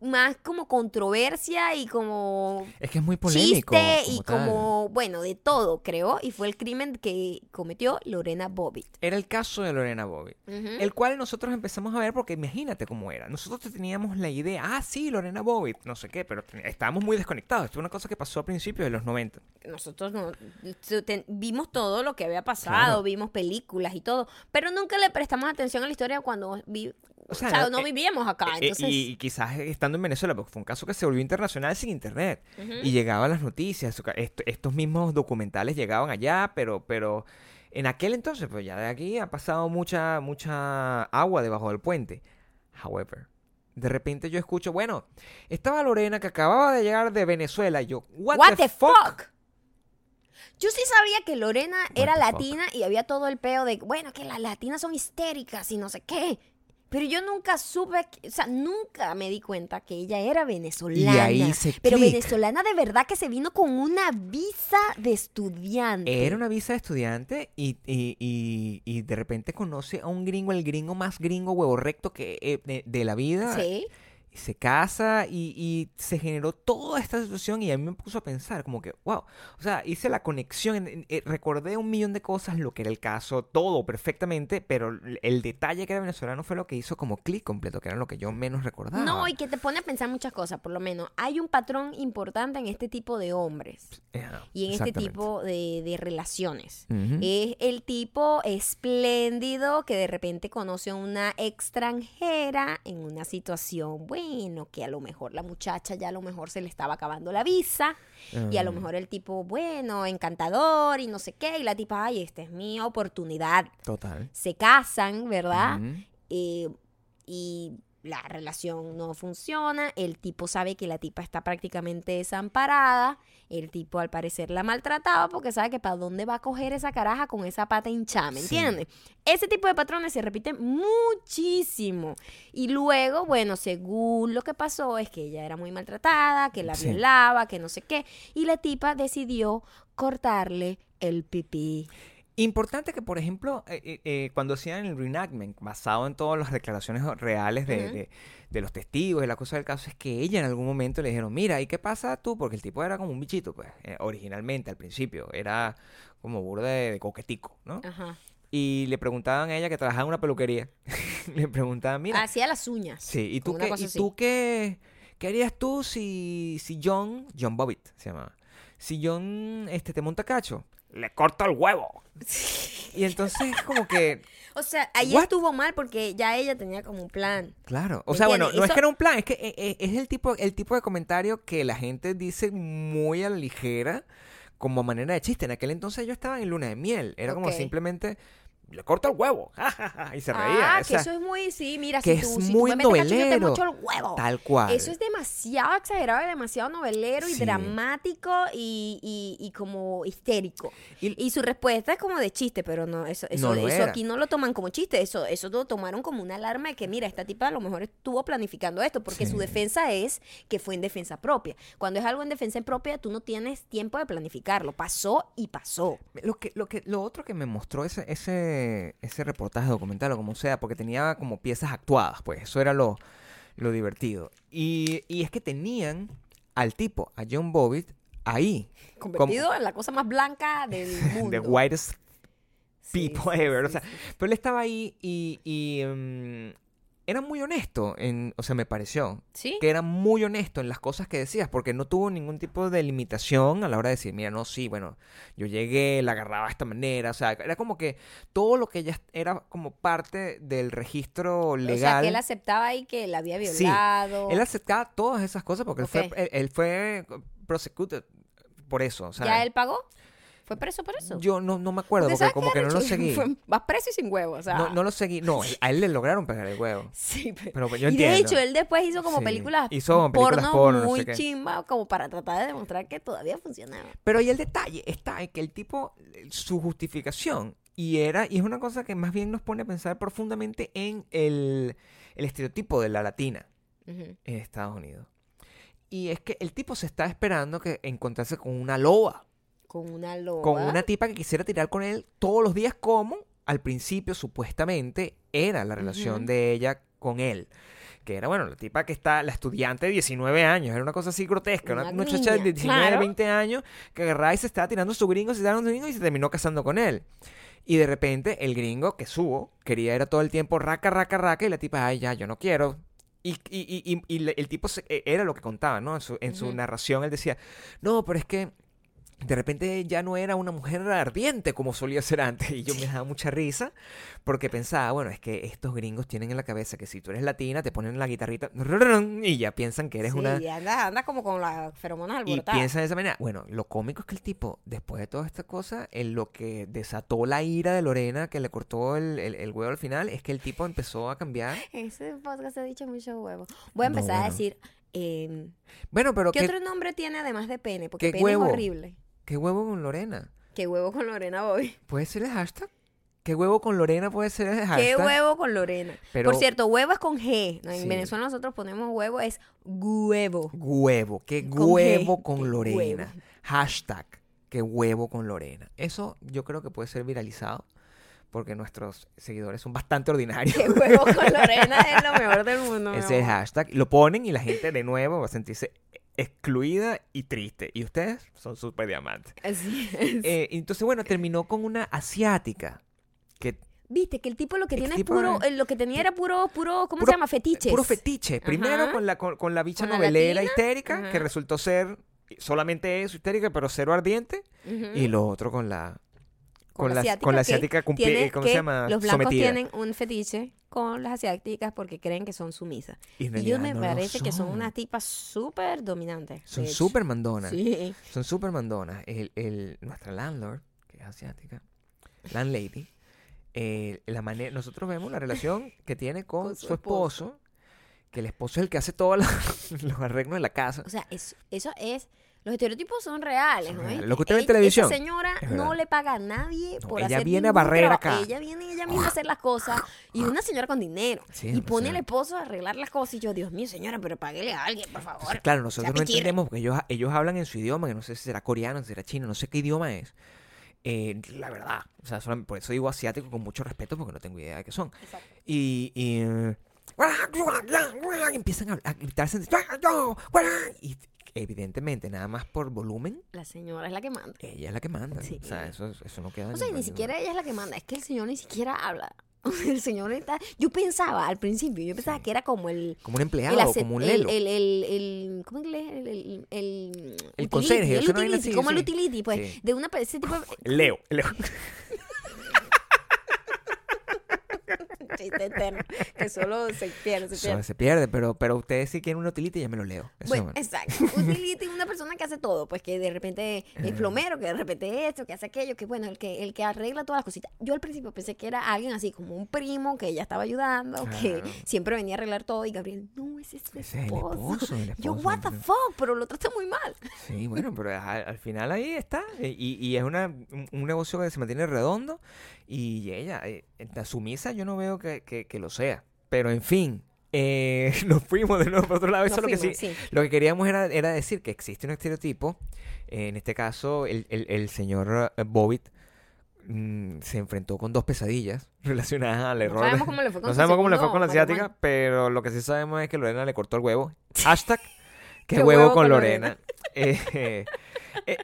Más como controversia y como Es que es muy polémico. chiste y como tal. como, bueno, de todo, creo. Y fue el crimen que cometió Lorena Bobbitt. Era el caso de Lorena Bobbitt. El cual nosotros empezamos a ver porque imagínate cómo era. Nosotros teníamos la idea, ah, sí, Lorena Bobbitt, no sé qué, pero estábamos muy desconectados. Esto es una cosa que pasó a principios de los 90. Nosotros no, vimos todo lo que había pasado, Claro. vimos películas y todo, pero nunca le prestamos atención a la historia cuando vi, o O sea, no eh, vivíamos acá. Eh, Entonces, y, y quizás estando en Venezuela, porque fue un caso que se volvió internacional sin internet. Ujú. Y llegaban las noticias, est- estos mismos documentales llegaban allá, pero, pero en aquel entonces, pues ya de aquí ha pasado mucha, mucha agua debajo del puente. However, de repente yo escucho, bueno, estaba Lorena que acababa de llegar de Venezuela. Y yo, what, What, the, fuck? Yo sí sabía que Lorena era the fuck? latina y había todo el peo de, bueno, que las latinas son histéricas y no sé qué. Pero yo nunca supe, o sea, nunca me di cuenta que ella era venezolana. Y ahí hice Pero venezolana de verdad que se vino con una visa de estudiante. Era una visa de estudiante y, y- y- y de repente conoce a un gringo, el gringo más gringo huevo recto que eh, de, de la vida. Sí. Se casa y, y se generó toda esta situación y a mí me puso a pensar como que, wow, o sea, hice la conexión, eh, recordé un millón de cosas, lo que era el caso, todo perfectamente, pero el- detalle que era venezolano fue lo que hizo como clic completo, que era lo que yo menos recordaba. No, y que te pone a pensar muchas cosas, por lo menos. Hay un patrón importante en este tipo de hombres Ajá, y en este tipo de, de relaciones. Es el tipo espléndido que de repente conoce a una extranjera en una situación, bueno, que a lo mejor la muchacha ya a lo mejor se le estaba acabando la visa y a lo Ah, mejor el tipo, bueno, encantador y no sé qué, y la tipa, ay, esta es mi oportunidad. Total. Se casan, ¿verdad? Eh, y la relación no funciona, el tipo sabe que la tipa está prácticamente desamparada, el tipo al parecer la maltrataba porque sabe que para dónde va a coger esa caraja con esa pata hinchada, ¿me Sí. entiendes? Ese tipo de patrones se repiten muchísimo. Y luego, bueno, según lo que pasó es que ella era muy maltratada, que la Sí. violaba, que no sé qué, y la tipa decidió cortarle el pipí. Importante que, por ejemplo, eh, eh, eh, cuando hacían el reenactment, basado en todas las declaraciones reales de, de- de los testigos y la cosa del caso, es que ella en algún momento le dijeron, mira, ¿y qué pasa tú? Porque el tipo era como un bichito, pues, eh, originalmente, al principio, era como burda de, de coquetico, ¿no? Ajá. Y le preguntaban a ella que trabajaba en una peluquería, le preguntaban, mira, Hacía las uñas. sí, ¿y tú, qué, ¿y tú qué, qué harías tú si, si John, John Bobbitt se llamaba, si John este, te monta cacho? Le corto el huevo. Y entonces como que, O sea, ahí What? estuvo mal porque ya ella tenía como un plan. claro, o ¿Me sea, bueno, no es que era un plan, es que eh, eh, es el tipo, el tipo de comentario que la gente dice muy a la ligera como manera de chiste. En aquel entonces yo estaba en luna de miel. Era como simplemente, le corto el huevo. y se reía. Ah, o que eso es muy, sí, mira, que si tú, es si muy tú me metes cacho, yo te novelero. mocho el huevo. Tal cual. Eso es demasiado exagerado y demasiado novelero y dramático y, y- y como histérico. Y- Y, su respuesta es como de chiste, pero no, eso, eso, No aquí no lo toman como chiste, eso, eso lo tomaron como una alarma de que, mira, esta tipa a lo mejor estuvo planificando esto, porque Sí. su defensa es que fue en defensa propia. Cuando es algo en defensa propia, tú no tienes tiempo de planificarlo. Pasó y pasó. Lo que, lo que, lo otro que me mostró ese, ese, ese reportaje documental o como sea, porque tenía como piezas actuadas, pues eso era lo, lo divertido. Y, y es que tenían al tipo, a John Bobbitt, ahí. Convertido en la cosa más blanca del mundo. The whitest people sí, ever. o sea, sí. pero él estaba ahí y, y, mm, era muy honesto, en, o sea, me pareció. ¿Sí? Que era muy honesto en las cosas que decías, porque no tuvo ningún tipo de limitación a la hora de decir, mira, no, sí, bueno, yo llegué, la agarraba de esta manera, o sea, era como que todo lo que ya era como parte del registro legal. O sea, que él aceptaba ahí que la había Sí, violado. Él aceptaba todas esas cosas porque él, fue, él, él fue prosecuted por eso, o sea, ¿Ya él pagó? ¿Fue preso por eso? yo no, no me acuerdo, Porque porque ¿sabes como que no lo seguí. Fue- vas preso y sin huevo, o sea. No, no lo seguí, no, a él le lograron pegar el huevo. Sí, pero... Pero yo y entiendo. de hecho, él después hizo como Sí, películas, hizo películas porno, porno, no muy sé chimba, como para tratar de demostrar que todavía funcionaba. Pero ahí el detalle está en que el tipo, su justificación, y era, y es una cosa que más bien nos pone a pensar profundamente en el, el estereotipo de la latina Ujú. en Estados Unidos. Y es que el tipo se está esperando que encontrarse con una loba, Con una loba. con una tipa que quisiera tirar con él todos los días como al principio supuestamente era la relación de ella con él. Que era, bueno, la tipa que está, la estudiante de 19 años, era una cosa así grotesca, una, Una muchacha de niña, 19, claro. 20 años, que agarraba y se estaba tirando su gringo, se tirando su gringo y se terminó casando con él. Y de repente el gringo que subo quería ir a todo el tiempo raca, raca, raca, y la tipa, ay, ya, yo no quiero. Y, y, y, el tipo se- e- era lo que contaba, ¿no? En su, en su narración él decía, no, pero es que de repente ya no era una mujer ardiente como solía ser antes. Y yo me daba mucha risa porque pensaba, bueno, es que estos gringos tienen en la cabeza que si tú eres latina te ponen la guitarrita y ya piensan que eres sí, una... y anda, anda como con las feromonas Y alborotadas. piensan de esa manera. Bueno, lo cómico es que el tipo, después de toda esta cosa, en lo que desató la ira de Lorena, que le cortó el, el, el huevo al final, es que el tipo empezó a cambiar. Ese podcast ha dicho mucho huevo. Voy a No, empezar a decir, eh, Bueno, pero ¿qué ¿qué, otro nombre tiene además de pene? Porque ¿Qué pene huevo? es horrible. ¿Qué huevo con Lorena? ¿Qué huevo con Lorena Boy? ¿Puede ser el hashtag? ¿Qué huevo con Lorena puede ser el hashtag? ¿Qué huevo con Lorena? Pero- Por cierto, huevo es con G. En Sí. Venezuela nosotros ponemos huevo, es huevo. Huevo, qué Con huevo G, con Lorena. huevo. Hashtag, qué huevo con Lorena. Eso yo creo que puede ser viralizado porque nuestros seguidores son bastante ordinarios. ¿Qué huevo con Lorena es lo mejor del mundo? Ese es el hashtag. Lo ponen y la gente de nuevo va a sentirse excluida y triste. Y ustedes son súper diamantes. Así es. Eh, entonces, bueno, terminó con una asiática. Que Viste que el tipo lo que el tiene es puro, eh, lo que tenía era puro, puro, ¿cómo Puro- se llama? Fetiches. Puro fetiche. Primero con la, con, con la bicha Con novelera histérica, que resultó ser solamente eso, histérica, pero cero ardiente. Y lo otro con la. Con, la, asiática con la asiática cumpli- tiene ¿cómo se llama? Los blancos Sometida. tienen un fetiche con las asiáticas porque creen que son sumisas. Y Y yo me no parece que son unas tipas súper dominantes. Son súper mandonas. Sí. Son súper mandonas. El, el, nuestra landlord, que es asiática, landlady, eh, la manera, nosotros vemos la relación que tiene con, Con su, esposo, que el esposo es el que hace todos los, los arreglos de la casa. O sea, es- eso es... Los estereotipos son reales, ¿no? Lo que usted ve en televisión, Esa señora no le paga a nadie No, por ella hacer viene a barrer acá. Ella viene ella misma a hacer las cosas. Y una señora con dinero. Sí, y pone al esposo a arreglar las cosas. Y yo, Dios mío, señora, pero páguele a alguien, por Entonces, favor. claro, nosotros no entendemos porque ellos, ellos hablan en su idioma, que no sé si será coreano, si será chino, no sé qué idioma es. Eh, la verdad, o sea, solamente- por eso digo asiático con mucho respeto porque no tengo idea de qué son. Exacto. Y, y, eh, y empiezan a, a gritarse y evidentemente nada más por volumen La señora es la que manda. ella es la que manda Sí. o sea eso, eso no queda O sea, ni siquiera ella es la que manda, es que el señor ni siquiera habla. El señor está... Yo pensaba al principio, yo pensaba Sí. que era como el... como un empleado el, como un el, lelo el, el, el- ¿cómo inglés? El, el, el, El utility, conserje, como el utility, pues, Sí. de una ese tipo de- leo leo chiste eterno que solo se pierde, se pierde. se pierde, pero, pero ustedes si quieren una utility ya me lo leo. Eso, Bueno, bueno. exacto. Utility una persona que hace todo, pues que de repente es plomero, que de repente esto, que hace aquello, que bueno, el que el que arregla todas las cositas. Yo al principio pensé que era alguien así como un primo que ella estaba ayudando, que siempre venía a arreglar todo y Gabriel, no, ese es su Ese es el esposo. esposo, el Yo, esposo, what the fuck, pero lo trata muy mal. Sí, bueno, pero al, final ahí está. eh, Y, y es una, un, un negocio que se mantiene redondo. Y ella, eh, sumisa, yo no veo que, que- que lo sea. Pero en fin, eh, nos fuimos de nuevo por otro lado. Eso es lo que fuimos, sí. sí. Lo que queríamos era, era decir que existe un estereotipo. eh, en este caso, el, el- el señor eh, Bobbitt mm, se enfrentó con dos pesadillas relacionadas al No error. sabemos de- cómo le fue con no sabemos cómo le fue con la asiática, pero lo que sí sabemos es que Lorena le cortó el huevo. Hashtag, qué, Qué huevo, huevo con con Lorena. Eh, eh,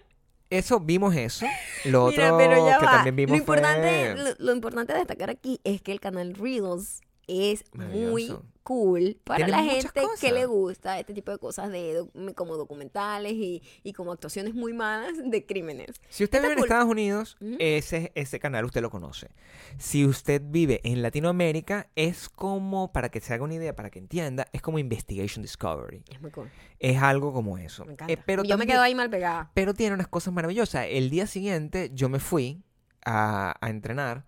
eso, vimos eso. Lo otro Mira, pero ya que va. también vimos lo, importante, fue... lo, lo importante de destacar aquí es que el canal Reels es muy cool para la gente que le gusta este tipo de cosas de doc- como documentales y, y como actuaciones muy malas de crímenes. Si usted Está vive en. Estados Unidos, ese, ese canal usted lo conoce. Si usted vive en Latinoamérica, es como, para que se haga una idea, para que entienda, es como Investigation Discovery. Es muy cool. Es algo como eso. Me encanta. Eh, pero Yo me quedo ahí mal pegada. Pero tiene unas cosas maravillosas. El día siguiente yo me fui a, a entrenar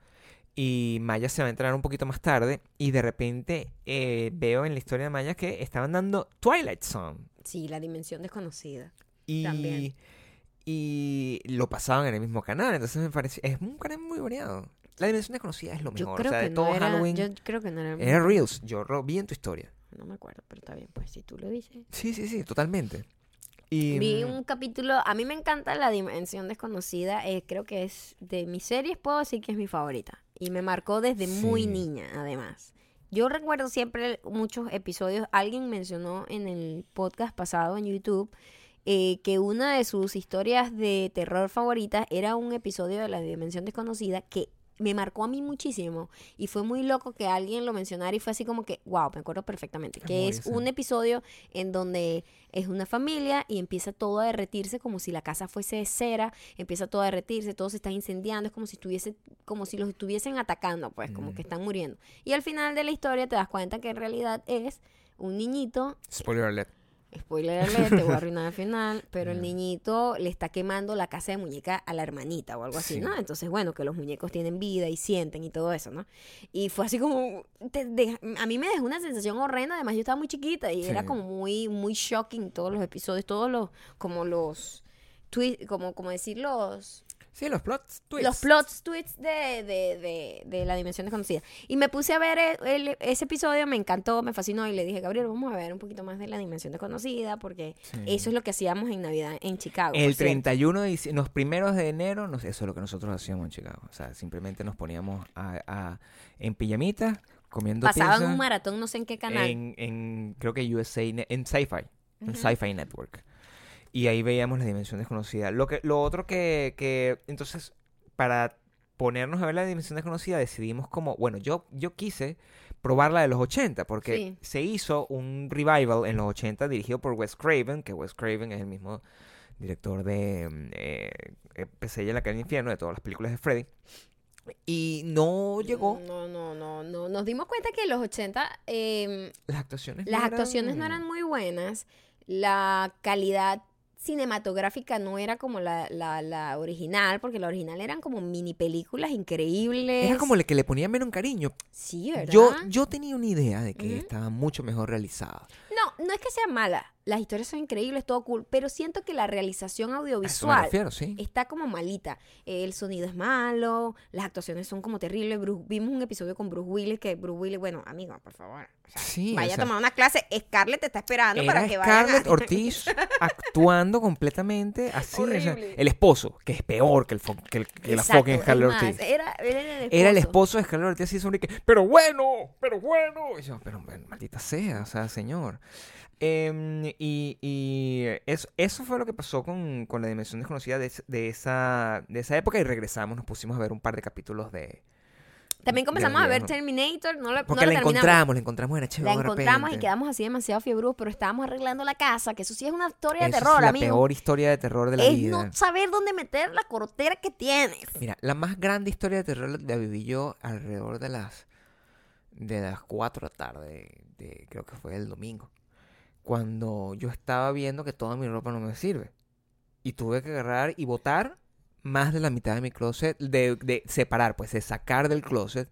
y Maya se va a entrenar un poquito más tarde y de repente eh, veo en la historia de Maya que estaban dando Twilight Zone Sí, la dimensión desconocida. y, También. y lo pasaban en el mismo canal. Entonces me parece, es un canal muy variado. La dimensión desconocida es lo Yo mejor. creo o sea, que de todo no era, Halloween. yo creo que no era, Era. Reels. Yo lo vi en tu historia. No me acuerdo, pero está bien, pues si tú lo dices. Sí, sí, sí, totalmente. Y, Vi mm, un capítulo, a mí me encanta La Dimensión Desconocida, eh, creo que es de mis series, puedo decir que es mi favorita. Y me marcó desde muy niña, además. Yo recuerdo siempre muchos episodios, alguien mencionó en el podcast pasado en YouTube eh, que una de sus historias de terror favoritas era un episodio de La Dimensión Desconocida que me marcó a mí muchísimo y fue muy loco que alguien lo mencionara y fue así como que, wow, me acuerdo perfectamente, que muy es ese. un episodio en donde es una familia y empieza todo a derretirse como si la casa fuese de cera, empieza todo a derretirse, todo se está incendiando, es como si estuviese, como si los estuviesen atacando, pues, como Mm. que están muriendo. Y al final de la historia te das cuenta que en realidad es un niñito Spoiler alert. Spoiler alert, te voy a arruinar al final, pero el niñito le está quemando la casa de muñeca a la hermanita o algo así, Sí. ¿no? Entonces, bueno, que los muñecos tienen vida y sienten y todo eso, ¿no? Y fue así como, te a mí me dejó una sensación horrenda, además yo estaba muy chiquita y era como muy, muy shocking todos los episodios, todos los, como los, como, como decir los, Sí, los plots twists. los plot twists de, de, de, de la dimensión desconocida. Y me puse a ver el- el- ese episodio, me encantó, me fascinó y le dije, Gabriel, vamos a ver un poquito más de la dimensión desconocida porque Sí. eso es lo que hacíamos en Navidad en Chicago. El cierto. 31 de dic- los primeros de enero, no eso es lo que nosotros hacíamos en Chicago. O sea, simplemente nos poníamos a, a- en pijamitas, comiendo Pasaban pizza un maratón, no sé en qué canal. En, en, creo que USA, en Sci-Fi, en. Sci-Fi Network. Y ahí veíamos la dimensión desconocida. Lo, que, lo otro que, que, entonces, para ponernos a ver la dimensión desconocida, decidimos como, bueno, yo, yo quise probar la de los 80, porque Sí. se hizo un revival en los 80 dirigido por Wes Craven, que Wes Craven es el mismo director de eh, eh, Pesadilla en la calle del infierno, de todas las películas de Freddy. Y no llegó. No, no, no, no. Nos dimos cuenta que en los 80 eh, Las actuaciones. no las eran- actuaciones no eran muy buenas. La calidad cinematográfica no era como la, la, la original, porque la original eran como mini películas increíbles. Era como el que le ponía menos cariño. Sí, ¿verdad? Yo, yo tenía una idea de que estaba mucho mejor realizada. No, no es que sea mala. Las historias son increíbles, todo cool, pero siento que la realización audiovisual refiero, sí. está como malita. El sonido es malo, las actuaciones son como terribles. Bruce- vimos un episodio con Bruce Willis que Bruce Willis, bueno, amigo, por favor. o sea, Sí, o vaya sea, a tomar una clase. Scarlett te está esperando Era para que vayan a- Scarlett Ortiz actuando completamente así. o sea, Horrible. el esposo, que es peor que, el fo- que, el- que la Exacto, fucking es Scarlett más, Ortiz. Era, era el esposo. Era el esposo de Scarlett Ortiz y sonríe pero bueno, pero bueno. Y yo, pero maldita sea, o sea, señor. Em, y y eso, eso fue lo que pasó con, con la dimensión desconocida de, es- de esa, de esa época y regresamos, nos pusimos a ver un par de capítulos de... También de comenzamos a ver. Terminator, no la, no Porque la encontramos, la encontramos en HBO La encontramos y quedamos así demasiado fiebrudos, pero estábamos arreglando la casa, que eso sí es una historia de terror, es la amigo. peor historia de terror de la es vida. no saber dónde meter la cortera que tienes. Mira, la más grande historia de terror la viví yo alrededor de las de las 4 de la tarde, de, creo que fue el domingo, cuando yo estaba viendo que toda mi ropa no me sirve. Y tuve que agarrar y botar más de la mitad de mi closet, de, de separar, pues de sacar del closet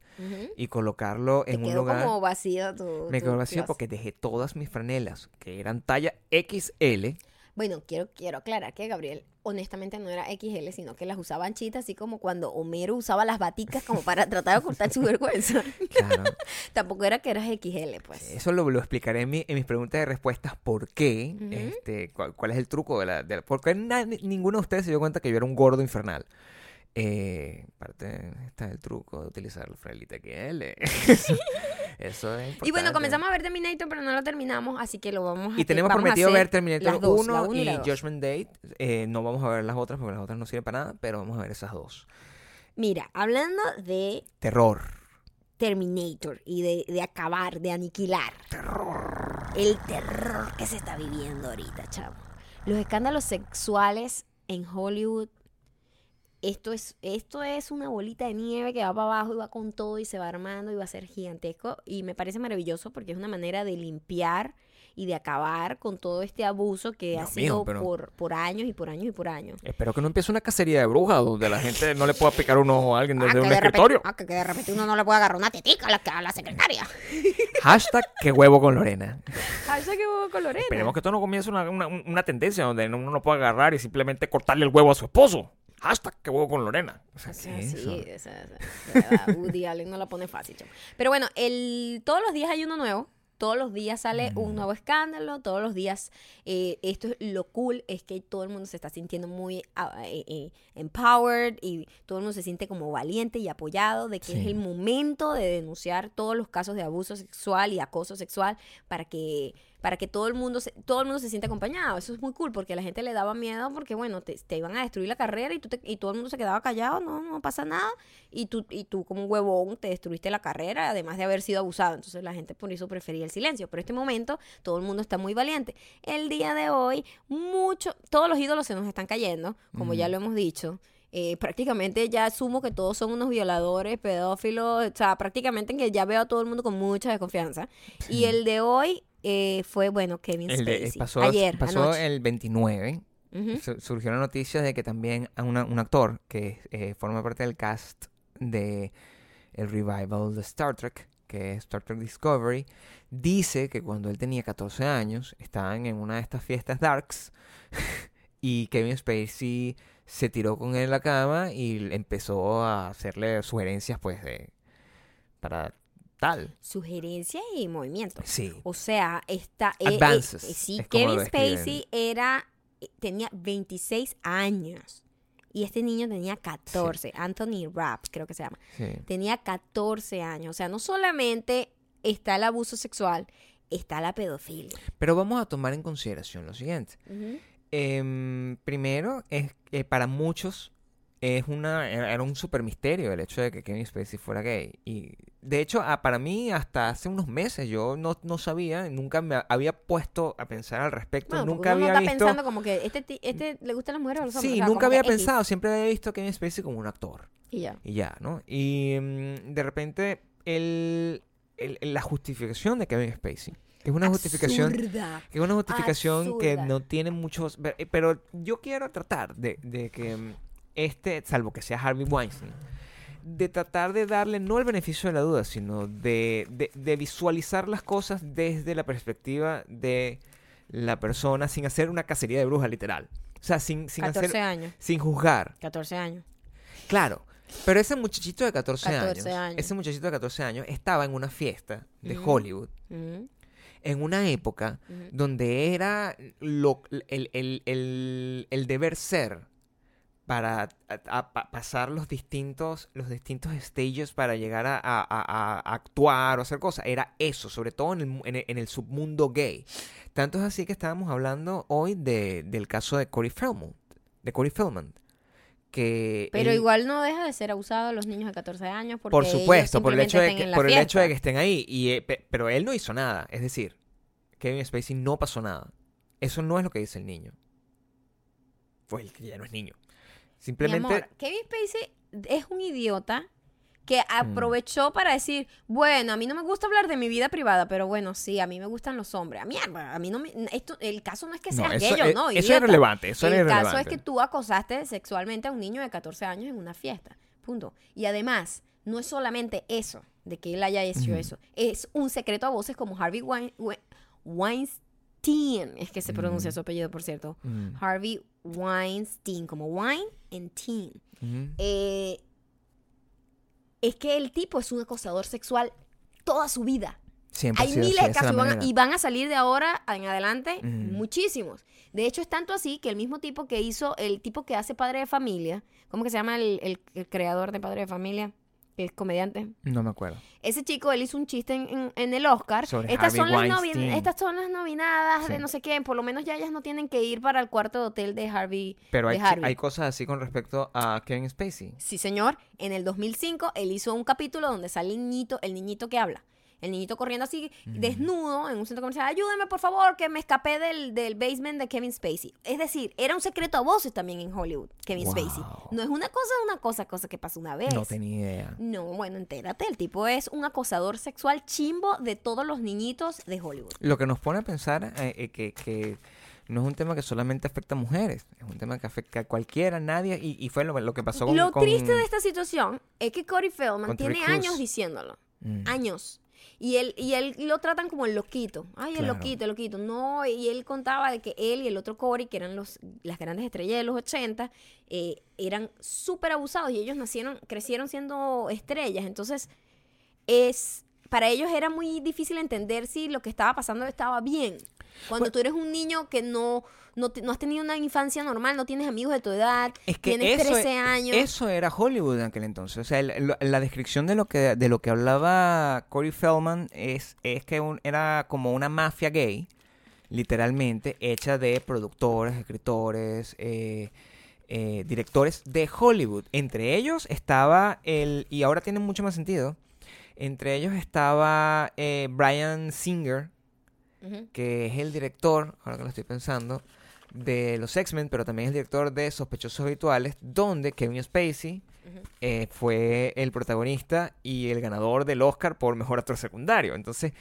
y colocarlo Te en un lugar. como vacío tu. Me tu quedó vacío closet. porque dejé todas mis franelas, que eran talla XL. Bueno, quiero, quiero aclarar que Gabriel honestamente no era XL, sino que las usaba anchitas, así como cuando Homero usaba las baticas como para tratar de ocultar su vergüenza. Claro. Tampoco era que eras XL, pues. Eso lo, lo explicaré en, mi- en mis preguntas y respuestas. ¿Por qué? Este, cuál, cuál es el truco de la... De la- ¿Por qué na- ni- ninguno de ustedes se dio cuenta que yo era un gordo infernal? Eh, parte está el truco de utilizar la franelita XL. Eso, eso es Y bueno, comenzamos a ver Terminator, pero no lo terminamos, así que lo vamos a Y tenemos vamos prometido ver Terminator las dos, 1 la uno y y. Judgment Date. Eh, no vamos a ver las otras porque las otras no sirven para nada, pero vamos a ver esas dos. Mira, hablando de Terror. Terminator y de, de acabar, de aniquilar. El terror que se está viviendo ahorita, chavo. Los escándalos sexuales en Hollywood. Esto es, esto es una bolita de nieve que va para abajo y va con todo y se va armando y va a ser gigantesco. Y me parece maravilloso porque es una manera de limpiar y de acabar con todo este abuso que ha mío, sido pero- por, por años y por años y por años. Espero que no empiece una cacería de brujas donde la gente no le pueda picar un ojo a alguien Ah, desde que un de repente- escritorio. ah, que, que de repente uno no le puede agarrar una tetica a la, a la secretaria. Hashtag que huevo con Lorena. Hashtag que huevo con Lorena. Esperemos que esto no comience una, una- una tendencia donde uno no pueda agarrar y simplemente cortarle el huevo a su esposo. Hashtag que huevo con Lorena. O sea, O sea, ¿qué es sí, Woody Allen no la pone fácil. Pero bueno, el, todos los días hay uno nuevo. Todos los días sale Mm. un nuevo escándalo. Todos los días, eh, esto es lo cool, es que todo el mundo se está sintiendo muy eh, eh, empowered y todo el mundo se siente como valiente y apoyado de que es el momento de denunciar todos los casos de abuso sexual y acoso sexual para que para que todo el mundo se, todo el mundo se sienta acompañado. Eso es muy cool porque a la gente le daba miedo porque, bueno, te, te iban a destruir la carrera y, tú te- y todo el mundo se quedaba callado, no, no pasa nada. Y tú, y tú como un huevón te destruiste la carrera, además de haber sido abusado. Entonces la gente por eso prefería el silencio. Pero en este momento todo el mundo está muy valiente. El día de hoy, mucho, todos los ídolos se nos están cayendo, como ya lo hemos dicho. Eh, prácticamente ya asumo que todos son unos violadores, pedófilos, o sea, prácticamente que ya veo a todo el mundo con mucha desconfianza. Y el de hoy eh, fue, bueno, Kevin El de- Spacey. pasó Ayer, pasó anoche. el 29. Ujú. Su- Surgió la noticia de que también una- un actor que eh, forma parte del cast de el revival de Star Trek, que es Star Trek Discovery, dice que cuando él tenía 14 años estaban en una de estas fiestas darks y Kevin Spacey se tiró con él en la cama y empezó a hacerle sugerencias pues de para tal. Sugerencias y movimientos. Sí. O sea, está... eh, eh, eh, sí, es Kevin. Spacey era... eh, Tenía 26 años. Y este niño tenía 14. Anthony Rapp, creo que se llama. sí. Tenía 14 años. O sea, no solamente está el abuso sexual, está la pedofilia. Pero vamos a tomar en consideración lo siguiente. Em, primero, es que para muchos es una, era era un super misterio el hecho de que Kevin Spacey fuera gay. Y de hecho, ah, para mí, hasta hace unos meses yo no, no sabía, nunca me había puesto a pensar al respecto. Bueno, nunca había no está visto. pensando como que este, este le gustan las mujeres o los hombres. Sí, o sea, nunca había X. pensado, siempre había visto a Kevin Spacey como un actor. Y ya. Y ya, ¿no? Y mm, de repente, el, el- la justificación de Kevin Spacey, que es una justificación Absurda. que es una justificación que no tiene muchos... eh, Pero yo quiero tratar de, de que mm, este, salvo que sea Harvey Weinstein, de tratar de darle no el beneficio de la duda, sino de, de- de visualizar las cosas desde la perspectiva de la persona sin hacer una cacería de brujas literal. O sea, sin, sin 14 hacer... años. Sin juzgar. 14 años. Claro. Pero ese muchachito de 14, 14 años, años. ese muchachito de 14 años estaba en una fiesta de. Hollywood en una época donde era lo, el, el- el- el deber ser para a- a- pa- pasar los distintos, los distintos stages para llegar a, a- a- a actuar o hacer cosas. Era eso, sobre todo en el, mu- en el- en el submundo gay. Tanto es así que estábamos hablando hoy de- del caso de Corey Feldman. De Corey Feldman. Que Pero él- igual no deja de ser abusado los niños de 14 años porque por ellos supuesto, por el hecho de que, por el hecho de que estén ahí. Y, eh, pe- pero él no hizo nada. Es decir, Kevin Spacey no pasó nada. Eso no es lo que dice el niño. Pues el que ya no es niño. Mi Simplemente. amor, Kevin Spacey es un idiota que Mm. aprovechó para decir, bueno, a mí no me gusta hablar de mi vida privada, pero bueno, sí, a mí me gustan los hombres. A mí, a mí no me, esto, el caso no es que No, seas eso gay o es- no, eso es idiota. irrelevante, eso el es caso es que tú acosaste sexualmente a un niño de 14 años en una fiesta, punto. Y además, no es solamente eso, de que él haya hecho eso, es un secreto a voces como Harvey Wein- We- Weinstein, es que se pronuncia Mm. su apellido, por cierto. Mm, Harvey Weinstein, como wine and teen. Eh, es que el tipo es un acosador sexual toda su vida. Siempre ha Hay sido miles de casos y van, a, manera. y van a salir de ahora en adelante muchísimos. De hecho, es tanto así que el mismo tipo que hizo, el tipo que hace Padre de Familia, ¿cómo que se llama el, el- el creador de Padre de Familia? Que es comediante. No me acuerdo. Ese chico, él hizo un chiste en, en- en el Oscar. Sobre Estas Harvey son, las estas son las nominadas de no sé qué. Por lo menos ya ellas no tienen que ir para el cuarto de hotel de Harvey. Pero de hay, Harvey. hay cosas así con respecto a Kevin Spacey. Sí, señor. En el 2005 él hizo un capítulo donde sale el niñito, el niñito que habla. El niñito corriendo así, desnudo, en un centro comercial. Ayúdeme, por favor, que me escapé del, del basement de Kevin Spacey. Es decir, era un secreto a voces también en Hollywood, Kevin Spacey. No es una cosa, una cosa, cosa que pasó una vez. No tenía idea. No, bueno, entérate. El tipo es un acosador sexual chimbo de todos los niñitos de Hollywood. Lo que nos pone a pensar eh, eh, que, que no es un tema que solamente afecta a mujeres, es un tema que afecta a cualquiera, nadie, y, y fue lo, lo que pasó con... Lo con- triste de esta situación es que Corey Feldman tiene años diciéndolo. Mm. años. Y él, y él lo tratan como el loquito. Ay, el Claro. loquito, el loquito. No, y él contaba de que él y el otro Corey, que eran los, las grandes estrellas de los 80, eh, eran súper abusados y ellos nacieron, crecieron siendo estrellas. Entonces, es para ellos era muy difícil entender si lo que estaba pasando estaba bien. Cuando Bueno- tú eres un niño que no, no, te- no has tenido una infancia normal, no tienes amigos de tu edad, Es que tienes eso, 13 años. eso era Hollywood en aquel entonces. O sea, el- la descripción de lo que de lo que hablaba Corey Feldman es, es que un- era como una mafia gay, literalmente, hecha de productores, escritores, eh, eh, directores de Hollywood. Entre ellos estaba el, y ahora tiene mucho más sentido, entre ellos estaba eh, Brian Singer, Que es el director, ahora que lo estoy pensando, de los X-Men, pero también es el director de Sospechosos Habituales, donde Kevin Spacey eh, fue el protagonista y el ganador del Oscar por mejor actor secundario. Entonces,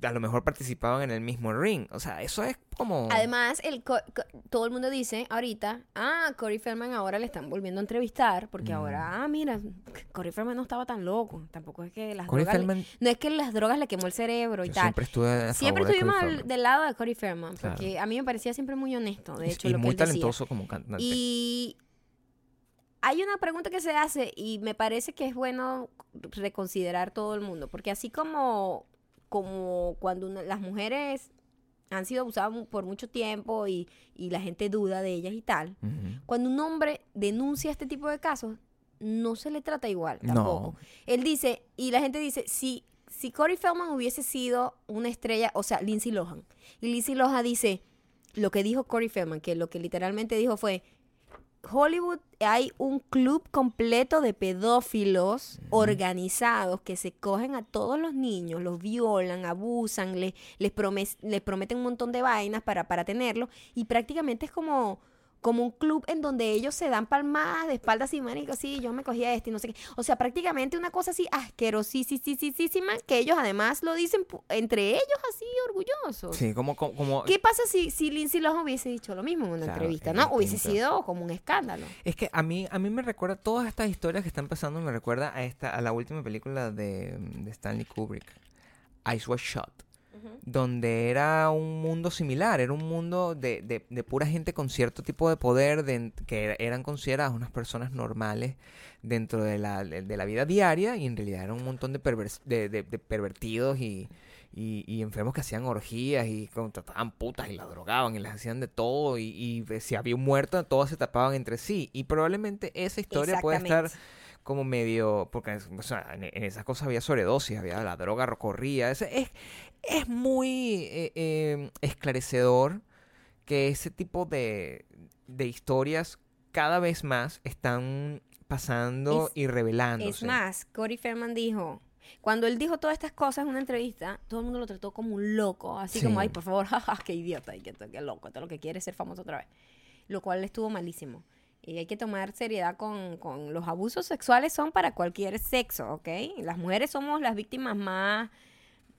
a lo mejor participaban en el mismo ring. O sea, eso es como. Además, el co- co- todo el mundo dice ahorita, ah, Corey Feldman ahora le están volviendo a entrevistar, porque Mm. ahora, ah, mira, Corey Feldman no estaba tan loco. Tampoco es que las Corey drogas. le- Feldman, no es que las drogas le quemó el cerebro y yo tal. siempre estuve a Siempre de estuvimos Feldman. del lado de Corey Feldman, Claro. porque a mí me parecía siempre muy honesto, de hecho, y lo muy que él decía. talentoso como cantante. Y hay una pregunta que se hace y me parece que es bueno reconsiderar todo el mundo, porque así como, como cuando una- las mujeres han sido abusadas por mucho tiempo y, y la gente duda de ellas y tal, cuando un hombre denuncia este tipo de casos, no se le trata igual No. tampoco. Él dice, y la gente dice, si, si Corey Feldman hubiese sido una estrella, o sea, Lindsay Lohan, y Lindsay Lohan dice, lo que dijo Corey Feldman, que lo que literalmente dijo fue, Hollywood hay un club completo de pedófilos organizados que se cogen a todos los niños, los violan, abusan, le- les, promes- les prometen un montón de vainas para, para tenerlo y prácticamente es como, como un club en donde ellos se dan palmadas de espaldas y marico, sí, yo me cogía este y no sé qué. O sea, prácticamente una cosa así asquerosísima que ellos además lo dicen entre ellos así orgullosos. Sí, como. como, como- ¿Qué pasa si, si Lindsay Lohan hubiese dicho lo mismo en una Claro, entrevista? ¿No? Hubiese sido como un escándalo. Es que a mí, a mí me recuerda, todas estas historias que están pasando, me recuerda a esta, a la última película de, de Stanley Kubrick, Ice Was Shot, donde era un mundo similar, era un mundo de, de- de pura gente con cierto tipo de poder, de- que era- eran consideradas unas personas normales dentro de la, de, la vida diaria, y en realidad era un montón de, de, pervertidos y, y, y enfermos que hacían orgías y contrataban putas y las drogaban y les hacían de todo, y, y si había un muerto, todos se tapaban entre sí, y probablemente esa historia puede estar. Como medio, porque es- o sea, en, en esas cosas había sobredosis, había la droga corría, es, es, es muy eh, eh, esclarecedor que ese tipo de, de historias cada vez más están pasando Es- y revelándose. Es más, Corey Feldman dijo, cuando él dijo todas estas cosas en una entrevista, todo el mundo lo trató como un loco, así Sí. como, ay, por favor, jaja, qué idiota, qué loco, todo lo que quiere es ser famoso otra vez. Lo cual estuvo malísimo. Y hay que tomar seriedad con, con los abusos sexuales son para cualquier sexo, ¿ok? Las mujeres somos las víctimas más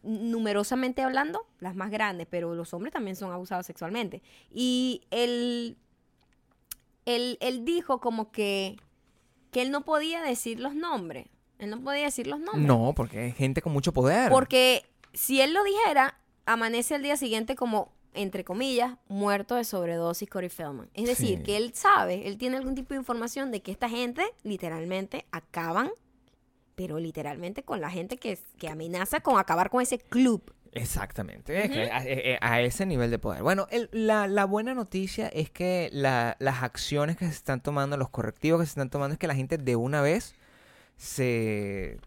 numerosamente hablando, las más grandes, pero los hombres también son abusados sexualmente. Y él, él, él dijo como que, que él no podía decir los nombres. Él no podía decir los nombres. No, porque hay gente con mucho poder. Porque si él lo dijera, amanece al día siguiente como, entre comillas, muerto de sobredosis Corey Feldman. Es decir, Sí. que él sabe, él tiene algún tipo de información de que esta gente literalmente acaban, pero literalmente con la gente que, que amenaza con acabar con ese club. Exactamente, es que a, a- a ese nivel de poder. Bueno, el- la, la buena noticia es que la- las acciones que se están tomando, los correctivos que se están tomando, es que la gente de una vez se,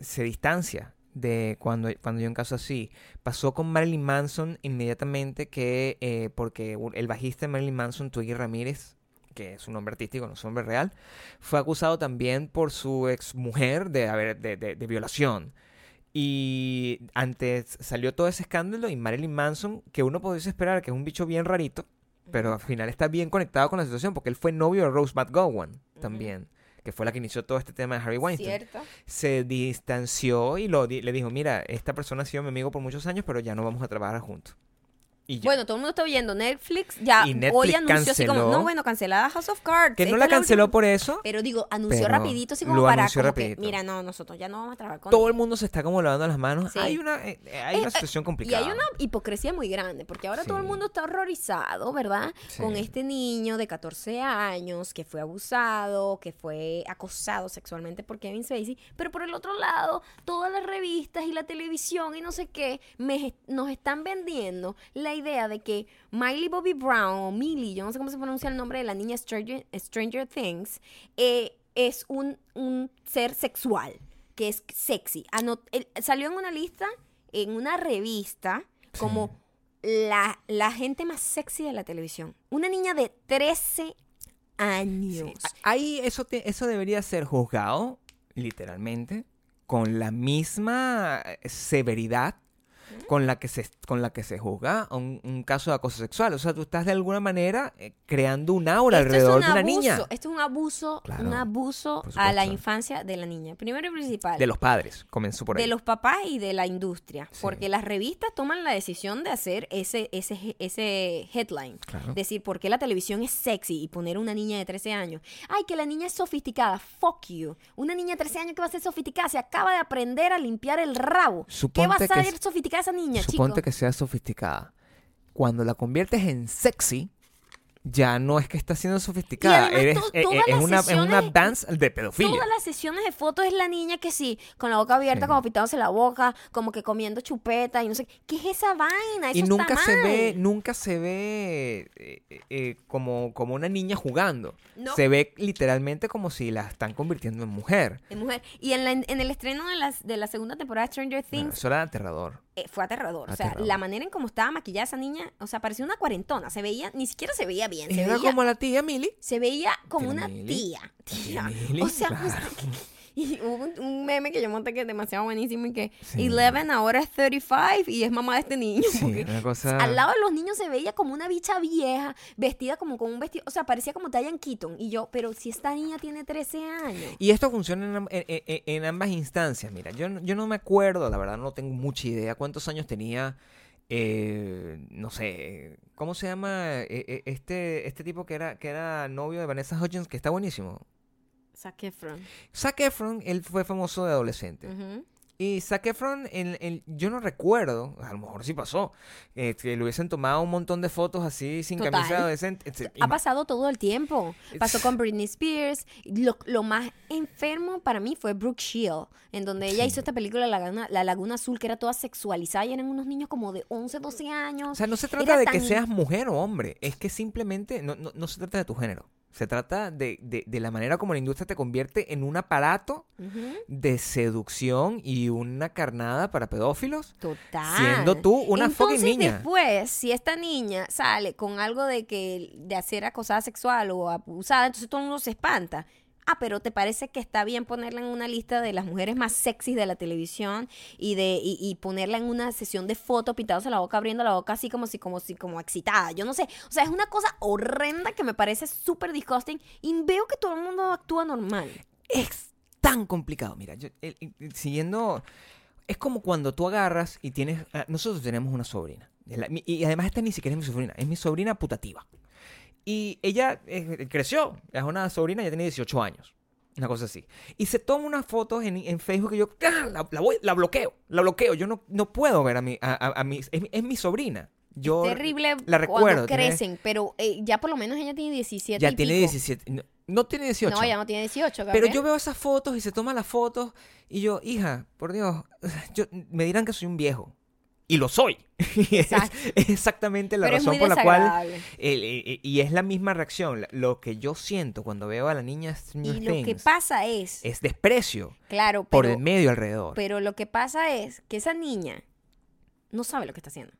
se distancia de cuando, cuando hay un caso así. Pasó con Marilyn Manson inmediatamente que, eh, porque el bajista de Marilyn Manson, Twiggy Ramírez, que es un nombre artístico, no es un nombre real, fue acusado también por su ex mujer de, haber, de, de- de violación. Y antes salió todo ese escándalo y Marilyn Manson, que uno podría esperar que es un bicho bien rarito, pero al final está bien conectado con la situación porque él fue novio de Rose McGowan también, que fue la que inició todo este tema de Harry Weinstein. ¿Cierto? Se distanció y lo di- le dijo, mira, esta persona ha sido mi amigo por muchos años, pero ya no vamos a trabajar juntos. Y. Bueno, todo el mundo está oyendo Netflix. Ya Y Netflix hoy anunció así como, no, bueno, cancelada House of Cards. que no la canceló última". por eso. Pero digo, anunció pero rapidito así como lo para como que, rapidito. mira, no, nosotros ya no vamos a trabajar con Todo el mundo se está como lavando las manos. Sí. Hay una, eh, eh, hay Eh, una eh, situación Y complicada. hay una hipocresía muy grande, porque ahora todo el mundo está horrorizado, ¿verdad? Sí. Con este niño de 14 años que fue abusado, que fue acosado sexualmente por Kevin Spacey, pero por el otro lado, todas las revistas y la televisión y no sé qué, me- nos están vendiendo la idea de que Miley Bobby Brown o Millie, yo no sé cómo se pronuncia el nombre de la niña Stranger, Stranger Things, eh, es un, un ser sexual, que es sexy. Salió en una lista, en una revista, como la, la gente más sexy de la televisión. Una niña de 13 años. Sí, Ahí eso, te- eso debería ser juzgado, literalmente, con la misma eh, con la que se, con la que se juzga a un, un caso de acoso sexual. O sea, tú estás de alguna manera eh, creando un aura Esto alrededor un de una niña. Esto es un abuso, Claro, un abuso a la infancia de la niña. Primero y principal. De los padres, comenzó por ahí. de los papás y de la industria. Sí. Porque las revistas toman la decisión de hacer ese, ese, ese headline. Claro. Decir, ¿por qué la televisión es sexy? Y poner una niña de 13 años. Ay, que la niña es sofisticada. Fuck you. Una niña de 13 años que va a ser sofisticada. Se acaba de aprender a limpiar el rabo. ¿Qué va a Suponte es- sofisticada esa niña, Suponte que sea sofisticada. Cuando la conviertes en sexy, ya no es que está siendo sofisticada. Eres, to- eh, eh, es, una, es una dance de pedofilia. Todas las sesiones de fotos es la niña que sí, con la boca abierta, Sí. como pitándose la boca, como que comiendo chupeta y no sé qué. ¿Qué es esa vaina? Eso y nunca está se mal. ve nunca se ve eh, como, como una niña jugando No. se ve literalmente como si la están convirtiendo en mujer mujer. Y en, la- en el estreno de, las, de la segunda temporada de Stranger No, Things eso era aterrador fue aterrador. O sea, la manera en cómo estaba maquillada esa niña, o sea, parecía una cuarentona. Se veía, ni siquiera se veía bien. Se era veía, como la tía Millie se veía como una Millie. tía. Tía o sea, claro. y hubo un, un meme que yo monté que es demasiado buenísimo y que Sí. Eleven ahora es 35 y es mamá de este niño. sí porque una cosa Al lado de los niños se veía como una bicha vieja, vestida como con un vestido, o sea, parecía como Diane Keaton. Y yo, pero si esta niña tiene 13 años. y esto funciona en, en- ambas instancias mira yo, no- yo no me acuerdo la verdad no tengo mucha idea cuántos años tenía eh, no sé cómo se llama eh, eh, este este tipo que era que era novio de Vanessa Hudgens que está buenísimo Zac Efron. Zac Efron él fue famoso de adolescente. Y Zac Efron, en- en- yo no recuerdo, a lo mejor sí pasó, eh, que le hubiesen tomado un montón de fotos así sin Total. camisa adolescente. Ha pasado todo el tiempo. Pasó con Britney Spears. Lo, lo más enfermo para mí fue Brooke Shield, en donde ella Sí. hizo esta película La Laguna, La Laguna Azul, que era toda sexualizada y eran unos niños como de 11, 12 años. O sea, no se Era trata de que seas mujer o hombre, es que simplemente no, no, no se trata de tu género. Se trata de, de- de la manera como la industria te convierte en un aparato de seducción y una carnada para pedófilos, Total. siendo tú una Entonces, fucking niña. después, si esta niña sale con algo de que de hacer acosada sexual o abusada, entonces todo el mundo se espanta. Ah, pero ¿te parece que está bien ponerla en una lista de las mujeres más sexys de la televisión y de y, ponerla en una sesión de fotos pintándose la boca, abriendo la boca así como si como si como excitada? Yo no sé, o sea, es una cosa horrenda que me parece súper disgusting y veo que todo el mundo actúa normal. Es tan complicado. Mira, siguiendo. Es como cuando tú agarras y tienes. ah, Nosotros tenemos una sobrina. Y además, esta ni siquiera es mi sobrina. Es mi sobrina putativa. Y ella eh, creció. Es una sobrina, ya tiene 18 años. Una cosa así. Y se toma unas fotos en, en Facebook y yo ¡ah! la, la voy- la bloqueo. La bloqueo. Yo no, no puedo ver a mi. A, a- a mi es, mi- es mi sobrina. Yo Terrible la recuerdo. cuando tiene- crecen, pero eh, ya por lo menos ella tiene 17 ya y tiene pico. 17. No, no tiene 18. No, ya no tiene 18, Pero Gabriel. yo veo esas fotos y se toma las fotos y yo, hija, por Dios, yo, me dirán que soy un viejo. Y lo soy. Es, es exactamente la Pero razón por la cual... y es la misma reacción. Lo que yo siento cuando veo a la niña Stranger Y lo que pasa es, es desprecio claro, por pero, el medio alrededor. pero lo que pasa es que esa niña no sabe lo que está haciendo.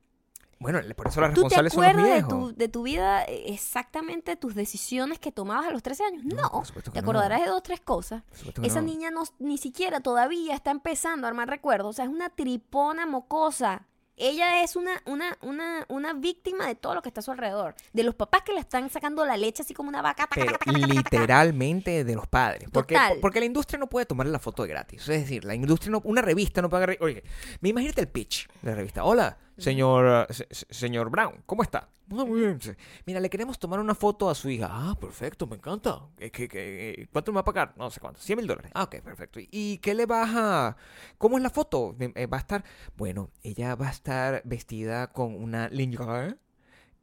bueno, por eso ¿Tú te responsables son los acuerdas de viejos. tu, de tu vida exactamente tus decisiones que tomabas a los 13 años? No, No, por que te no. acordarás de dos, tres cosas. Por Esa no. niña no, ni siquiera todavía está empezando a armar recuerdos. O sea, es una tripona mocosa. Ella es una, una, una, una víctima de todo lo que está a su alrededor. De los papás que le están sacando la leche así como una vaca. taca, Pero taca, taca, literalmente de los padres. Porque, Total. porque la industria no puede tomarle la foto de gratis. Es decir, la industria no, una revista no puede agarrar. Oye, me imagínate el pitch de la revista. Hola, señor, se- se- señor Brown, ¿cómo está? "Ah, muy bien. Mira, le queremos tomar una foto a su hija. Ah, perfecto, me encanta. ¿Qué- qué- ¿Cuánto me va a pagar? No sé cuánto. 100 mil dólares. Ah, ok, perfecto. ¿Y- ¿Y qué le vas a.? ¿Cómo es la foto? Eh, ¿Va a estar.? Bueno, ella va a estar vestida con una lingerie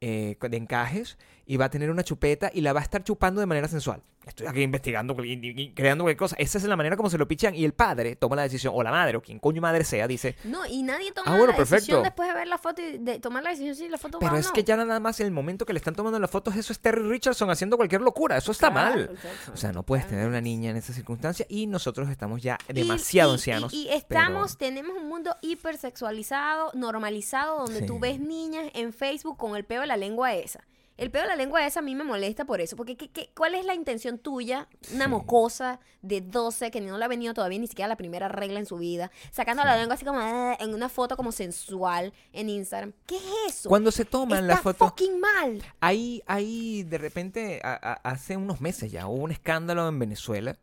eh, de encajes y va a tener una chupeta y la va a estar chupando de manera sensual. Estoy aquí investigando creando cualquier cosa. Esa es la manera como se lo pichan y el padre toma la decisión, o la madre, o quien coño madre sea, dice, No, y nadie toma Ah, bueno, la decisión perfecto. después de ver la foto y de tomar la decisión si la foto va pero o es no. que ya nada más en el momento que le están tomando las fotos, eso es Terry Richardson haciendo cualquier locura. Eso está Claro, mal. exacto. O sea, no puedes tener una niña en esa circunstancia y nosotros estamos ya demasiado y- ancianos. Y, y pero- estamos, tenemos un mundo hipersexualizado, normalizado, donde tú Sí. ves niñas en Facebook con el peo de la lengua esa. El peo de la lengua esa a mí me molesta por eso, porque ¿qué, qué- cuál es la intención tuya? Una Sí. mocosa de 12 que no le ha venido todavía ni siquiera la primera regla en su vida, sacando la lengua así como "Ah", en una foto como sensual en Instagram. ¿Qué es eso? Cuando se toman Está las fotos, fucking mal. Ahí, ahí, de repente, a- a- hace unos meses ya, hubo un escándalo en Venezuela,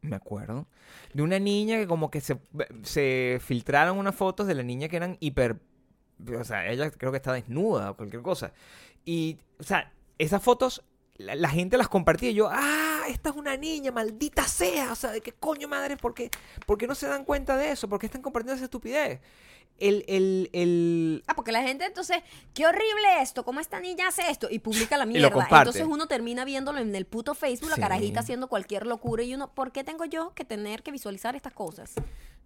me acuerdo, de una niña que como que se, se filtraron unas fotos de la niña que eran hiper... O sea, ella creo que está desnuda o cualquier cosa. Y, o sea, esas fotos, la, la gente las compartía y yo, ah, esta es una niña, maldita sea. O sea, ¿de qué coño madre? ¿Por qué, por qué no se dan cuenta de eso? ¿Por qué están compartiendo esa estupidez? El, el, el, Ah, porque la gente entonces, qué horrible esto, cómo esta niña hace esto y publica la mierda. Entonces uno termina viéndolo en el puto Facebook, la carajita haciendo cualquier locura y uno, ¿por qué tengo yo que tener que visualizar estas cosas?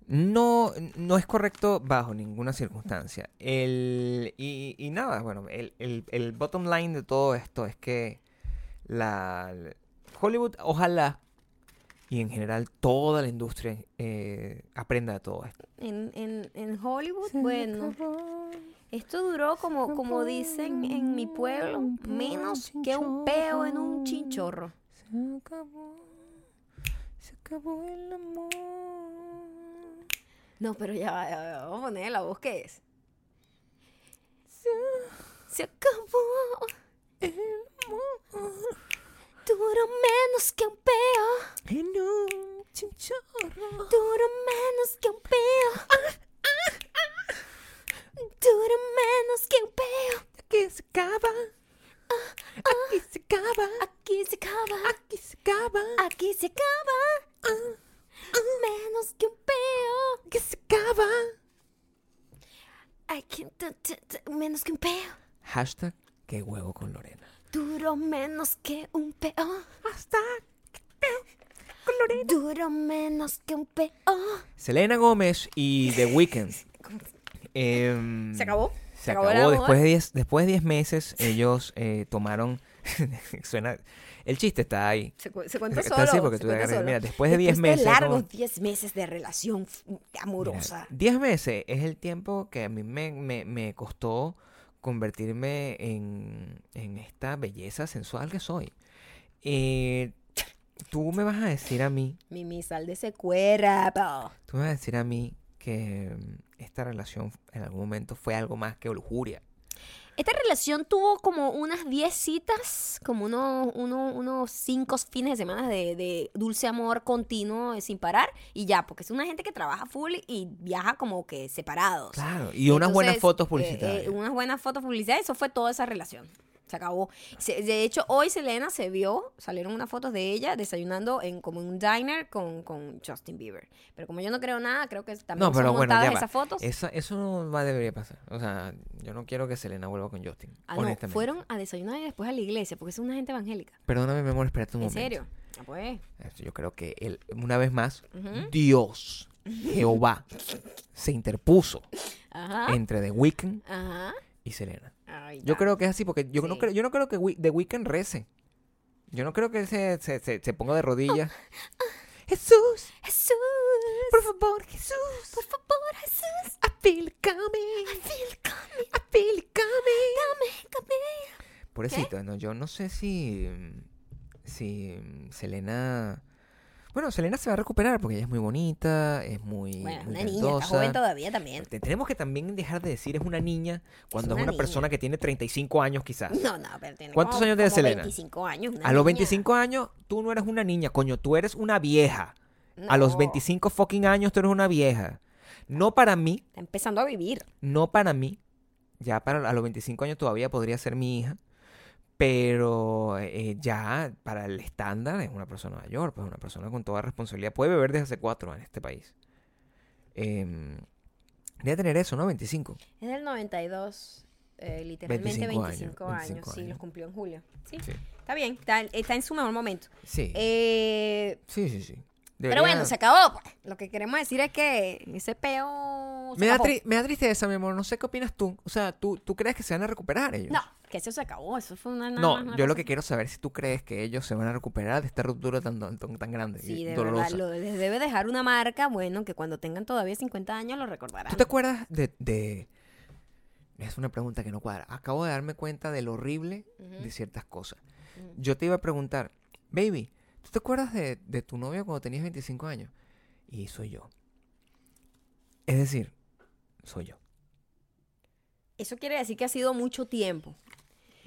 No, no es correcto bajo ninguna circunstancia. El, y, y nada, bueno, el, el, el bottom line de todo esto es que la Hollywood, ojalá, y en general toda la industria eh, aprenda de todo esto. En, en, en Hollywood, bueno, esto duró como, como dicen en mi pueblo, menos que un peo en un chinchorro. Se acabó, se acabó el amor. No, pero ya, va, ya va, vamos a poner la voz que es. Se acabó. El amor Duró menos que un peo. en un chinchorro. Duró menos que un peo. Duró menos que un peo. Aquí se acaba. Aquí se acaba. Aquí se acaba. Aquí se acaba. Aquí se acaba. Menos que un peo. Aquí se acaba. Aquí, tu, tu, tu, menos que un peo. Hashtag que huevo con Lorena. Duró menos que un peo. Hasta con Lorena. Duró menos que un peo. Selena Gómez y The Weeknd. em, ¿Se acabó? Se acabó acabó. Después de 10 después de 10 meses, ellos eh, tomaron. suena. El chiste está ahí. Se, cu- se cuenta Está solo. así porque se tú cuenta agarras- solo. mira, después de 10 Después meses, largos como- 10 meses de relación amorosa. 10 meses es el tiempo que a mí me, me, me costó convertirme en, en esta belleza sensual que soy. Eh, tú me vas a decir a mí, Mimi, sal de ese cuerpo. tú me vas a decir a mí que mm, esta relación en algún momento fue algo más que lujuria. Esta relación tuvo como unas 10 citas, como unos, uno- unos 5 fines de semana de, de dulce amor continuo eh, sin parar y ya, porque es una gente que trabaja full y viaja como que separados. Claro, y unas buenas fotos eh, publicitarias. eh, unas buenas fotos publicitarias, eso fue toda esa relación. Se acabó. Se- de hecho, hoy Selena se vio, salieron unas fotos de ella desayunando en como en un diner con, con Justin Bieber. Pero como yo no creo nada, creo que también no, pero son bueno, montadas esas fotos. Esa- eso no va, debería pasar. O sea, yo no quiero que Selena vuelva con Justin. Ah, no, honestamente. fueron a desayunar y después a la iglesia, porque es una gente evangélica. Perdóname, mi amor, espérate un ¿En momento. serio? Ah, pues. Yo creo que él, una vez más. Dios, Jehová, se interpuso Ajá. entre The Weeknd Ajá. y Selena. Ay, Yo creo que es así, porque yo, no, Sí. creo, yo no creo que The Weeknd rece. Yo no creo que él se, se, se, se ponga de rodillas. Jesús, Jesús. por favor, Jesús. Por favor, Jesús. I feel coming. I feel coming. I feel coming. Pobrecito, no, yo no sé si, si Selena... Bueno, Selena se va a recuperar porque ella es muy bonita, es muy, Bueno, muy una niña, está joven todavía también. Te- Tenemos que también dejar de decir es una niña cuando es una una, niña. persona que tiene 35 años quizás. No, no, pero tiene ¿Cuántos como- años tiene como Selena? 25 años. una A los niña. 25 años tú no eres una niña, coño, tú eres una vieja. A los No, 25 fucking años tú eres una vieja. No para mí, Está empezando a vivir. no para mí. Ya para a los 25 años todavía podría ser mi hija. Pero eh, ya para el estándar es una persona mayor, pues una persona con toda responsabilidad. Puede beber desde hace cuatro en este país. Eh, debe tener eso, ¿no? 25. Es del 92. eh, literalmente 25 25, años, años. 25 Sí, años. los cumplió en julio. Sí, Sí, está bien. Está, está en su mejor momento. sí, Eh, sí, sí. sí. Pero bueno, se acabó. pues. Lo que queremos decir es que ese peo. se me, da acabó. tri- me da tristeza, mi amor. No sé qué opinas tú. O sea, ¿tú, tú crees que se van a recuperar ellos? No, que eso se acabó. Eso fue una. nada No, más una yo lo que quiero saber es si tú crees que ellos se van a recuperar de esta ruptura tan, tan, tan grande Sí, y de dolorosa. verdad, lo, les debe dejar una marca, bueno, que cuando tengan todavía 50 años lo recordarán. ¿Tú te acuerdas de, de- Es una pregunta que no cuadra. Acabo de darme cuenta de lo horrible de ciertas cosas. Yo te iba a preguntar, baby, ¿tú te acuerdas de, de tu novio cuando tenías 25 años? Y soy yo. Es decir, soy yo. Eso quiere decir que ha sido mucho tiempo.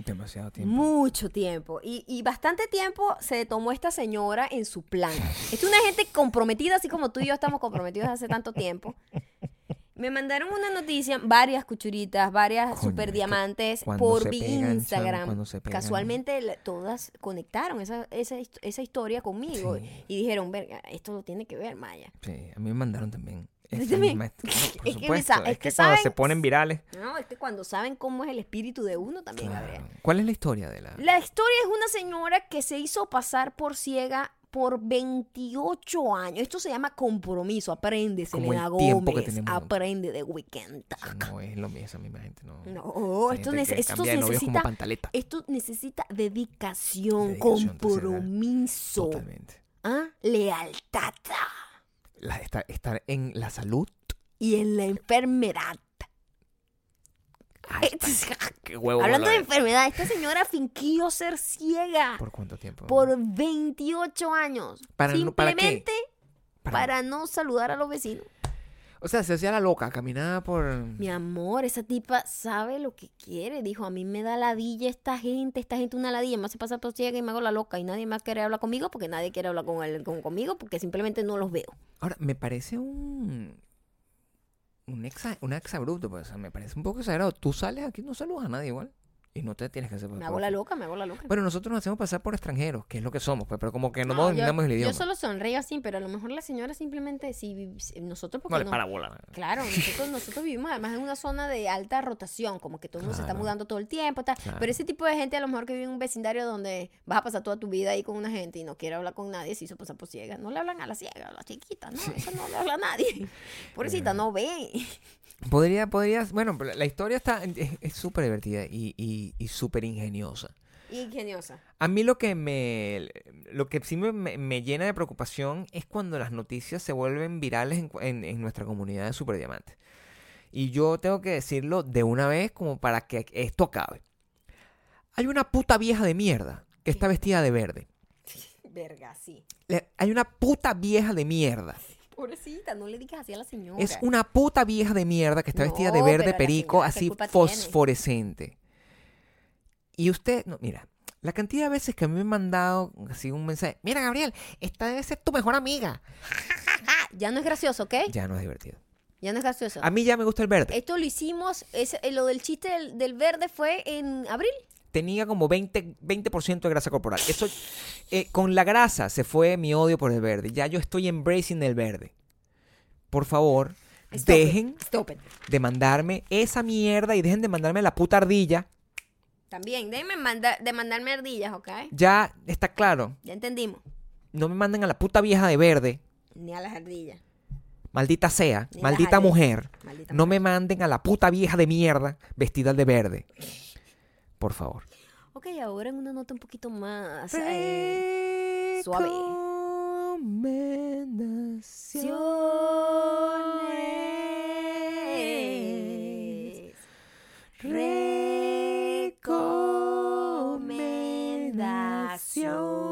Demasiado tiempo. Mucho tiempo. Y, y bastante tiempo se tomó esta señora en su plan. Es una gente comprometida, así como tú y yo estamos comprometidos hace tanto tiempo. Me mandaron una noticia, varias cuchuritas, varias Coño, super diamantes por mi Instagram. cuando se pegan. Casualmente la- todas conectaron esa, esa, esa historia conmigo Sí. y dijeron, verga, esto lo tiene que ver Maya. Sí, a mí me mandaron también. Claro, por Es que es es que que cuando se saben- ponen virales. No, es que cuando saben cómo es el espíritu de uno también, Claro. Gabriel. ¿Cuál es la historia de la...? La historia es una señora que se hizo pasar por ciega por 28 años. Esto se llama compromiso. Aprende, Selena Gómez. Aprende de Weekend. No es lo mismo, esa misma gente, no. No, esto, nece- esto necesita, pantaleta. esto necesita dedicación, Dedicación, compromiso, Totalmente. ¿ah? lealtad La- estar, estar en la salud. y en la enfermedad. Ay, qué huevo. Hablando de enfermedad, esta señora fingió ser ciega ¿Por cuánto tiempo? por 28 años. ¿Para? Simplemente Para- para no saludar a los vecinos. O sea, se hacía la loca, caminaba por... Mi amor, esa tipa sabe lo que quiere. Dijo, a mí me da ladilla esta gente, esta gente una ladilla. Me hace pasar por ciega y me hago la loca. Y nadie más quiere hablar conmigo porque nadie quiere hablar con, él- con- conmigo porque simplemente no los veo. Ahora, me parece un... Un exa, un exabrupto, pues, o sea, me parece un poco exagerado. Tú sales aquí, no saludas a nadie igual. Y no te tienes que hacer... Me hago la loca, me hago la loca. Bueno, nosotros nos hacemos pasar por extranjeros, que es lo que somos, pues, pero como que no, No, dominamos el idioma. yo solo sonrío así, pero a lo mejor la señora simplemente, si, si- nosotros porque No le no- para bola. Claro, nosotros, nosotros vivimos además en una zona de alta rotación, como que todo el mundo se está mudando todo el tiempo, tal. Claro. pero ese tipo de gente a lo mejor que vive en un vecindario donde vas a pasar toda tu vida ahí con una gente y no quiere hablar con nadie, se hizo pasar por ciega. No le hablan a la ciega, a la chiquita, no, eso no le habla a nadie. Pobrecita, no ve. Podría, podrías, bueno, la historia está, es es súper divertida y, y, y súper ingeniosa. Ingeniosa. A mí lo que me, lo que sí me, me- llena de preocupación es cuando las noticias se vuelven virales en, en- en nuestra comunidad de Superdiamantes. Y yo tengo que decirlo de una vez como para que esto acabe. Hay una puta vieja de mierda que está vestida de verde. Verga, sí. Hay una puta vieja de mierda. Pobrecita, no le digas así a la señora. Es una puta vieja de mierda que está vestida de verde perico, señora, ¿qué así tiene? fosforescente. Y usted, no, mira, la cantidad de veces que a mí me han mandado así un mensaje, mira Gabriel, esta debe ser tu mejor amiga. Ya no es gracioso, ¿ok? Ya no es divertido. Ya no es gracioso. A mí ya me gusta el verde. Esto lo hicimos, es, eh, lo del chiste del, del verde fue en abril. Tenía como 20%, 20 de grasa corporal. Eso, eh, con la grasa se fue mi odio por el verde. Ya yo estoy embracing el verde. Por favor, Stop it, dejen Stop it. de mandarme esa mierda y dejen de mandarme la puta ardilla. También, déjenme mandar, de mandarme ardillas, ¿ok? Ya está claro. Ya entendimos. No me manden a la puta vieja de verde. Ni a las ardillas. Maldita sea, maldita mujer. No me manden a la puta vieja de mierda vestida de verde. Por favor. Ok, ahora en una nota un poquito más eh, suave. Recomendaciones. Recomendaciones.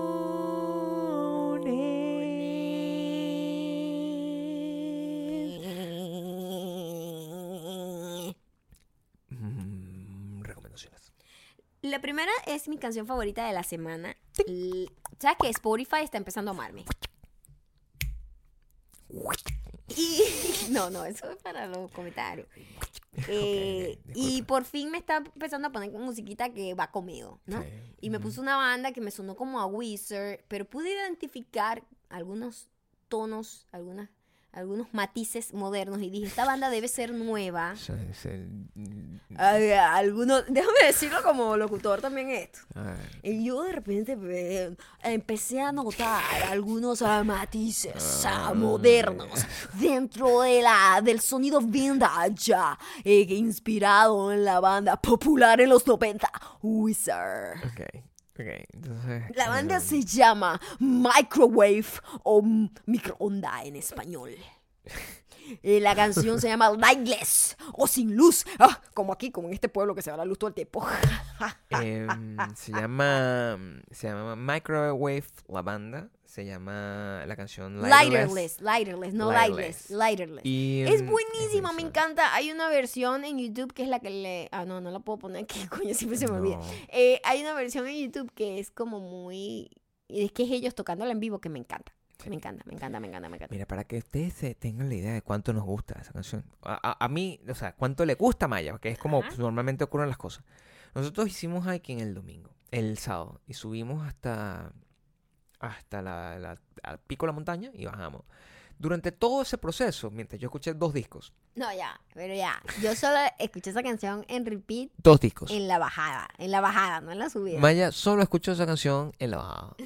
La primera es mi canción favorita de la semana. L- ¿Sabes que Spotify está empezando a amarme? Y... No, no, eso es para los comentarios. Eh, y por fin me está empezando a poner musiquita que va conmigo, ¿no? Y me puso una banda que me sonó como a Wizard, pero pude identificar algunos tonos, algunas, algunos matices modernos y dije, esta banda debe ser nueva. Ay, algunos, déjame decirlo como locutor también esto. Y yo de repente eh, empecé a notar algunos ah, matices ah, modernos dentro de la, del sonido vintage eh, inspirado en la banda popular en los 90, Wizard. Ok, ok. Entonces. La banda eh, se llama Microwave o microonda en español. Eh, la canción se llama Lightless o Sin Luz. Ah, como aquí, como en este pueblo que se va la luz todo el tiempo. em, se llama. Se llama Microwave la banda. Se llama la canción Lighterless. Lighterless, lighterless, no Lighterless. lightless, lighterless. Y, Es buenísima, me encanta. Hay una versión en YouTube que es la que le... Ah, no, no la puedo poner aquí, coño, siempre se me olvida. Eh, hay una versión en YouTube que es como muy... Es que es ellos tocándola en vivo que me encanta. Me encanta, me encanta, me encanta, me encanta. Mira, para que ustedes se tengan la idea de cuánto nos gusta esa canción. A, a- a mí, o sea, cuánto le gusta a Maya, que es como normalmente ocurren las cosas. Nosotros hicimos hiking el domingo, el sábado, y subimos hasta, hasta la, la- al pico de la montaña y bajamos. Durante todo ese proceso, mientras yo escuché dos discos, No, ya, pero ya. Yo solo escuché esa canción en repeat dos discos. en la bajada. En la bajada, no en la subida. Maya solo escuchó esa canción en la bajada.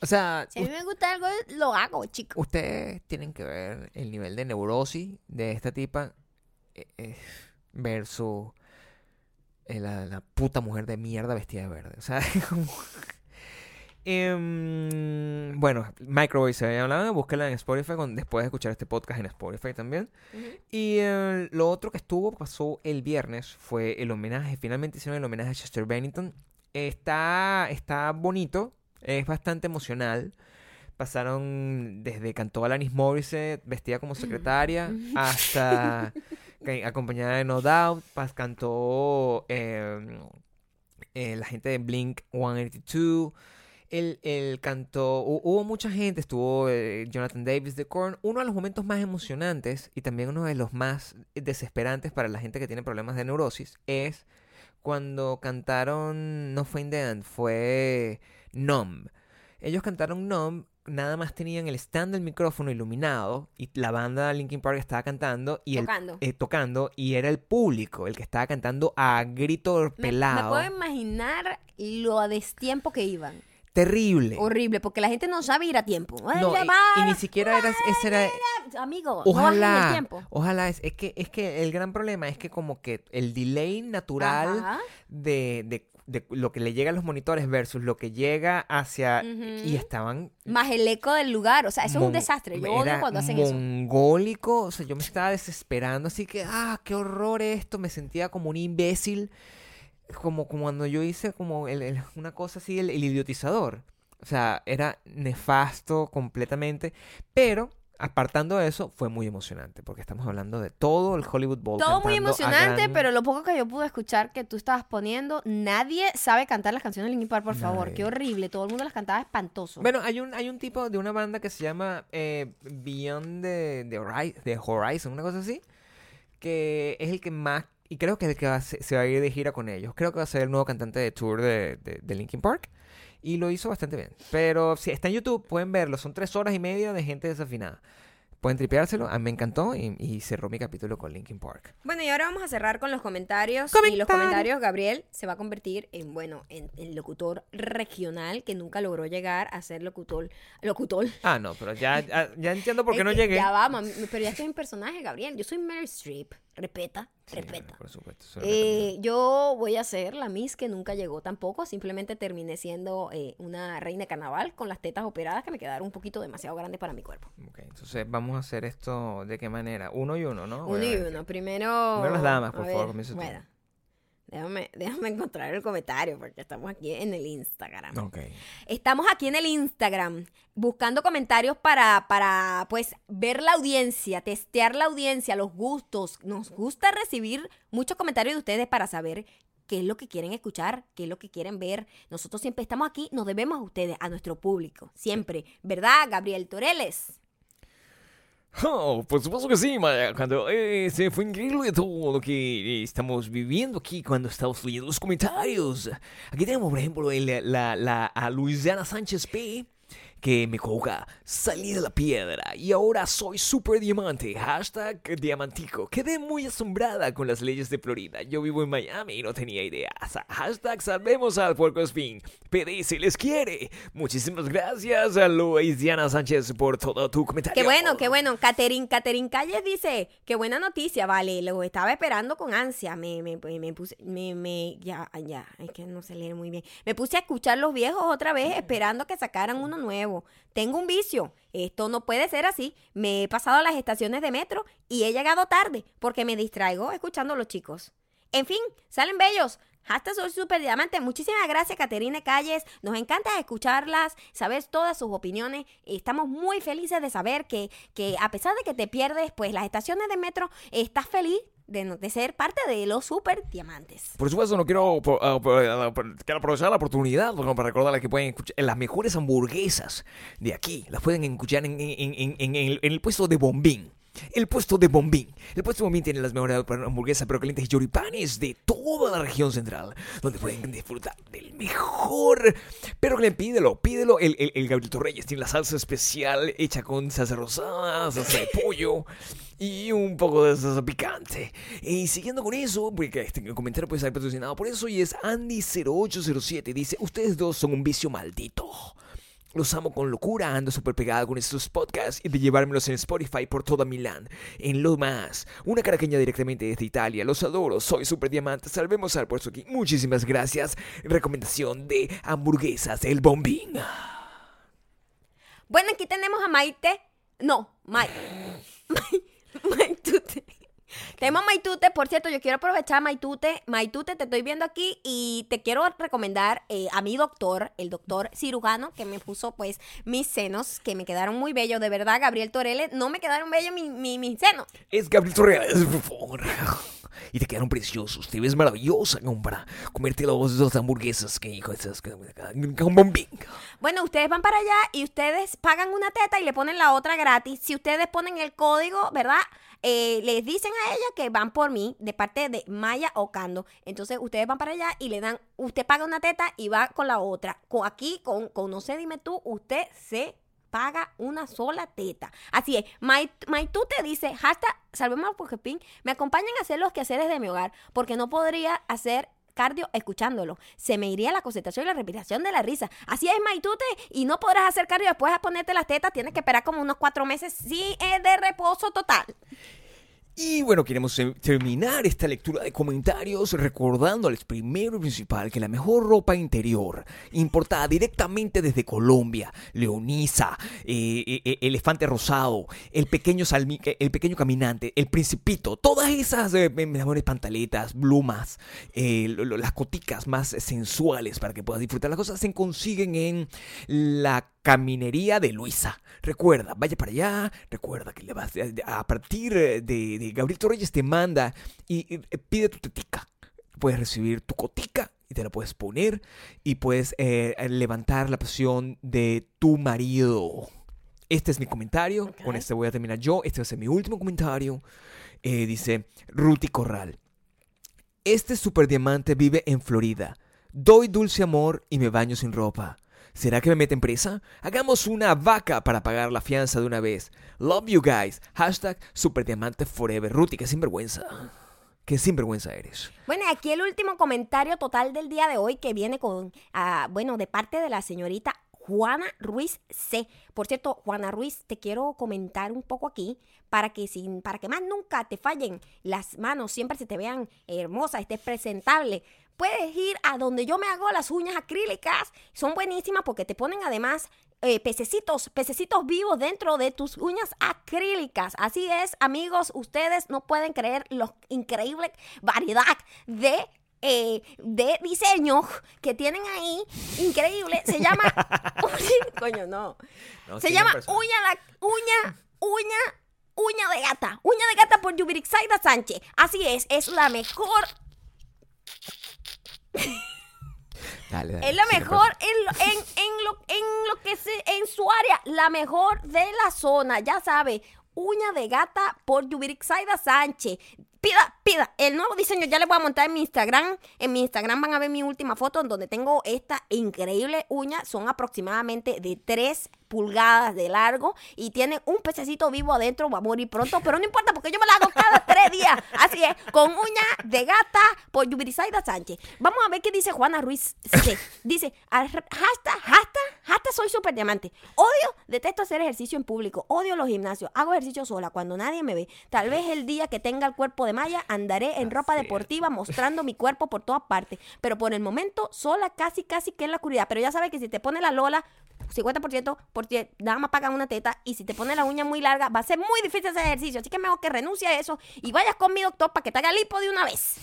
O sea, Si a mí me gusta algo, lo hago, chico. Ustedes tienen que ver el nivel de neurosis de esta tipa eh, eh, versus eh, la, la puta mujer de mierda vestida de verde. O sea, es como... Em, bueno, Microwave se había hablado, búsquela en Spotify con- después de escuchar este podcast en Spotify también. Y eh, lo otro que estuvo, pasó el viernes, fue el homenaje, finalmente hicieron el homenaje a Chester Bennington. Está, está bonito, es bastante emocional. Pasaron desde cantó Alanis Morissette vestida como secretaria hasta acompañada de No Doubt, pas- cantó eh, eh, la gente de Blink 182. Él cantó, hu- hubo mucha gente, estuvo eh, Jonathan Davis de Korn. Uno de los momentos más emocionantes y también uno de los más desesperantes para la gente que tiene problemas de neurosis es cuando cantaron, no fue In The End, fue Numb. Ellos cantaron Numb, nada más tenían el stand del micrófono iluminado y la banda Linkin Park estaba cantando y el Tocando. eh, tocando y era el público el que estaba cantando a grito Me, me pelado. puedo imaginar lo a destiempo que iban. Terrible. Horrible, porque la gente no sabe ir a tiempo. Ay, No, ya y, va, y ni siquiera era, ese era, Amigo, no bajen el ojalá, tiempo. ojalá, es, es que, es que el gran problema es que como que el delay natural de, de- de lo que le llega a los monitores versus lo que llega hacia, y estaban Más el eco del lugar. O sea, eso es un desastre. Yo odio era cuando hacen eso. mongólico, o sea, yo me estaba desesperando, así que, ah, qué horror esto, me sentía como un imbécil, como, como cuando yo hice como el- el- una cosa así, el, el idiotizador. O sea, era nefasto completamente. Pero, apartando eso, fue muy emocionante. Porque estamos hablando de todo el Hollywood Bowl. Todo muy emocionante, gran- pero lo poco que yo pude escuchar que tú estabas poniendo, nadie sabe cantar las canciones de Linkin Park, por favor. Qué horrible. Todo el mundo las cantaba espantoso. Bueno, hay un, hay un tipo de una banda que se llama eh, Beyond the, the Horizon, una cosa así, que es el que más, y creo que el que se, se va a ir de gira con ellos. Creo que va a ser el nuevo cantante de tour de, de, de Linkin Park. Y lo hizo bastante bien. Pero si está en YouTube, pueden verlo. Son tres horas y media de gente desafinada. Pueden tripeárselo. Me encantó y, y cerró mi capítulo con Linkin Park. Bueno, y ahora vamos a cerrar con los comentarios. Y los Comentarios. Gabriel se va a convertir en, bueno, en, en locutor regional que nunca logró llegar a ser locutor. Locutor. Ah, no, pero ya, ya, ya entiendo por qué no llegué. Ya va, mami, pero ya estoy en personaje, Gabriel. Yo soy Mary Streep. Repeta, Sí, por supuesto. Eh, yo voy a ser la Miss que nunca llegó tampoco. Simplemente terminé siendo eh, una reina de carnaval con las tetas operadas que me quedaron un poquito demasiado grandes para mi cuerpo. Ok, entonces vamos a hacer esto de qué manera. Uno y uno, ¿no? Uno y uno. Primero. Primero las damas, por ver, favor, tú. Bueno, déjame, déjame encontrar el comentario porque estamos aquí en el Instagram. Estamos aquí en el Instagram buscando comentarios para, para, pues, ver la audiencia, testear la audiencia, los gustos. Nos gusta recibir muchos comentarios de ustedes para saber qué es lo que quieren escuchar, qué es lo que quieren ver. Nosotros siempre estamos aquí, nos debemos a ustedes, a nuestro público. Siempre. ¿Verdad, Gabriel Toreles? Oh, por supuesto que sí, Maya. Cuando eh, se fue increíble todo lo que eh, estamos viviendo aquí cuando estamos leyendo los comentarios. Aquí tenemos, por ejemplo, la, la, a Luisiana Sánchez P. Que me coloca, salí de la piedra y ahora soy super diamante. Hashtag diamantico. Quedé muy asombrada con las leyes de Florida. Yo vivo en Miami y no tenía idea. Hashtag salvemos al puerco espín. PDC les quiere. Muchísimas gracias a Luisiana Sánchez por todo tu comentario. Qué bueno, qué bueno. Caterin, Caterin Calles dice, qué buena noticia, vale, lo estaba esperando con ansia. Me, me, me, me puse, me, me, ya, ya, es que no se lee muy bien. Me puse a escuchar los viejos otra vez esperando que sacaran uno nuevo. Tengo un vicio. Esto no puede ser así. Me he pasado las estaciones de metro y he llegado tarde porque me distraigo escuchando a los chicos. En fin, salen bellos. Hasta soy super diamante. Muchísimas gracias, Caterine Calles. Nos encanta escucharlas, saber todas sus opiniones. Estamos muy felices de saber que, que a pesar de que te pierdes, pues las estaciones de metro, estás feliz de, de ser parte de los super diamantes. Por supuesto, no quiero, po- ah, po- quiero aprovechar la oportunidad como para recordarles que pueden escuchar las mejores hamburguesas de aquí. Las pueden escuchar en, en- en- en el, el puesto de Bombín. El puesto de Bombín. El puesto de Bombín tiene las mejores hamburguesas pero calientes y choripanes de toda la región central. Donde pueden disfrutar del mejor. Pero pídelo, pídelo. El, el, el Gabriel Reyes tiene la salsa especial hecha con salsa rosada, salsa de pollo y un poco de salsa picante. Y siguiendo con eso, porque este comentario puede ser patrocinado por eso, y es Andy0807. Dice: Ustedes dos son un vicio maldito. Los amo con locura, ando súper pegada con estos podcasts y de llevármelos en Spotify por toda Milán. En lo más, una caraqueña directamente desde Italia. Los adoro, soy super diamante. Salvemos al puesto aquí. Muchísimas gracias. Recomendación de hamburguesas El Bombín. Bueno, aquí tenemos a Maite. No, Mai. Mai- Maitute. Tenemos Maitute, por cierto, yo quiero aprovechar Maitute. Maitute, te estoy viendo aquí y te quiero recomendar eh, a mi doctor, el doctor cirujano, que me puso pues mis senos, que me quedaron muy bellos. De verdad, Gabriel Torele, no me quedaron bellos mi- mi- mis senos. Es Gabriel Torres, por favor. Y te quedaron preciosos. Te ves maravillosa como para comerte los dos hamburguesas que hijo esas. Bueno, ustedes van para allá y ustedes pagan una teta y le ponen la otra gratis. Si ustedes ponen el código, ¿verdad? Eh, les dicen a ella que van por mí de parte de Maya Ocando. Entonces ustedes van para allá y le dan, usted paga una teta y va con la otra. Con aquí, con, con no sé, dime tú, usted se paga una sola teta. Así es, Mai, tú te dice, hashtag salvemos al Pujepín, me acompañan a hacer los quehaceres de mi hogar porque no podría hacer cardio escuchándolo. Se me iría la concentración y la respiración de la risa. Así es, Maitute, y no podrás hacer cardio después de ponerte las tetas, tienes que esperar como unos cuatro meses, sí, es de reposo total. Y bueno, queremos terminar esta lectura de comentarios recordándoles primero y principal que la mejor ropa interior, importada directamente desde Colombia, Leonisa, eh, eh, eh, Elefante Rosado, el pequeño, salmi- el pequeño Caminante, el Principito, todas esas eh, mejores pantaletas, plumas, las coticas más sensuales para que puedas disfrutar. Las cosas, se consiguen en la caminería de Luisa. Recuerda, vaya para allá, recuerda que le vas a, a partir eh, de, de Gabriel Torreyes te manda y, y, eh, pide tu tetica. Puedes recibir tu cotica y te la puedes poner y puedes eh, levantar la pasión de tu marido. Este es mi comentario, con este voy a terminar yo, este va a ser mi último comentario. Eh, dice Ruti Corral. Este superdiamante vive en Florida. Doy dulce amor y me baño sin ropa. ¿Será que me meten presa? Hagamos una vaca para pagar la fianza de una vez. Love you guys. Hashtag superdiamante forever. Ruti, qué sinvergüenza. Qué sinvergüenza eres. Bueno, aquí el último comentario total del día de hoy que viene con, ah, bueno, de parte de la señorita Juana Ruiz C. Por cierto, Juana Ruiz, te quiero comentar un poco aquí para que sin, para que más nunca te fallen las manos, siempre se te vean hermosas, estés presentable. Puedes ir a donde yo me hago las uñas acrílicas, son buenísimas porque te ponen además eh, pececitos, pececitos vivos dentro de tus uñas acrílicas. Así es, amigos, ustedes no pueden creer la increíble variedad de eh, de diseño que tienen ahí, increíble, se llama, coño, no, No, se llama uña, la, uña, uña, uña de gata, uña de gata por Yubirixaida Sánchez, así es, es la mejor Dale, dale, Es la en mejor en, lo- en, en lo, en lo que se, en su área, la mejor de la zona, ya sabe, uña de gata por Yubirixaida Sánchez. Pida, pida, el nuevo diseño ya le voy a montar en mi Instagram. En mi Instagram van a ver mi última foto en donde tengo esta increíble uña. Son aproximadamente de 3 pulgadas de largo y tiene un pececito vivo adentro. Va a morir pronto, pero no importa porque yo me la hago cada 3 días. Así es, con uña de gata por Yubirisaida Sánchez. Vamos a ver qué dice Juana Ruiz C. Dice, "Ar- hashtag, hashtag, hashtag soy super diamante. Odio, detesto hacer ejercicio en público. Odio los gimnasios. Hago ejercicio sola cuando nadie me ve. Tal vez el día que tenga el cuerpo de malla andaré en ropa deportiva mostrando mi cuerpo por todas partes. Pero por el momento, sola casi, casi que en la oscuridad. Pero ya sabes que si te pone la lola, 50% porque nada más pagan una teta y si te pone la uña muy larga va a ser muy difícil hacer ejercicio. Así que mejor que renuncie a eso y vayas con mi doctor para que te haga lipo de una vez.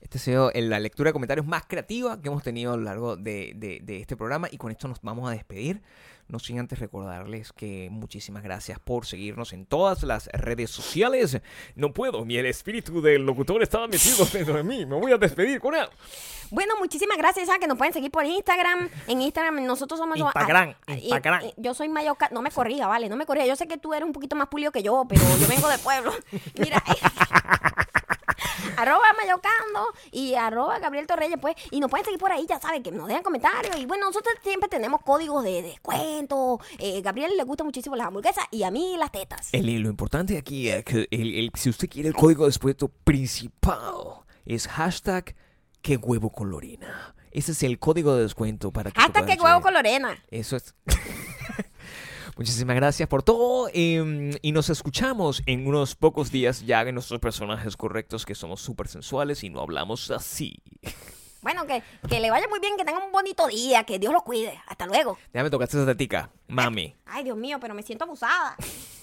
Esta ha sido la lectura de comentarios más creativa que hemos tenido a lo largo de- de este programa y con esto nos vamos a despedir. No sin antes recordarles que muchísimas gracias por seguirnos en todas las redes sociales. No puedo, mi el espíritu del locutor estaba metido dentro de mí. Me voy a despedir con él. Bueno, muchísimas gracias. Que nos pueden seguir por Instagram. En Instagram nosotros somos... Instagram, Instagram. y- yo soy Mayoca. No me corrija, vale. No me corrija. Yo sé que tú eres un poquito más pulido que yo, pero yo vengo de pueblo. Mira... arroba Mayocando y arroba Gabriel Torreyes, pues, y nos pueden seguir por ahí, ya saben, que nos dejan comentarios, y bueno, nosotros siempre tenemos códigos de descuento, eh, Gabriel le gusta muchísimo las hamburguesas, y a mí las tetas. El- lo importante aquí es que el- el- si usted quiere el código de descuento principal es hashtag que huevo. Ese es el código de descuento para que Hasta tú que huevo Lorena. Eso es. Muchísimas gracias por todo em, y nos escuchamos en unos pocos días ya en nuestros personajes correctos que somos súper sensuales y no hablamos así. Bueno, que, que le vaya muy bien, que tenga un bonito día, que Dios lo cuide. Hasta luego. Ya me tocaste esa tetica, mami. Ay, Dios mío, pero me siento abusada.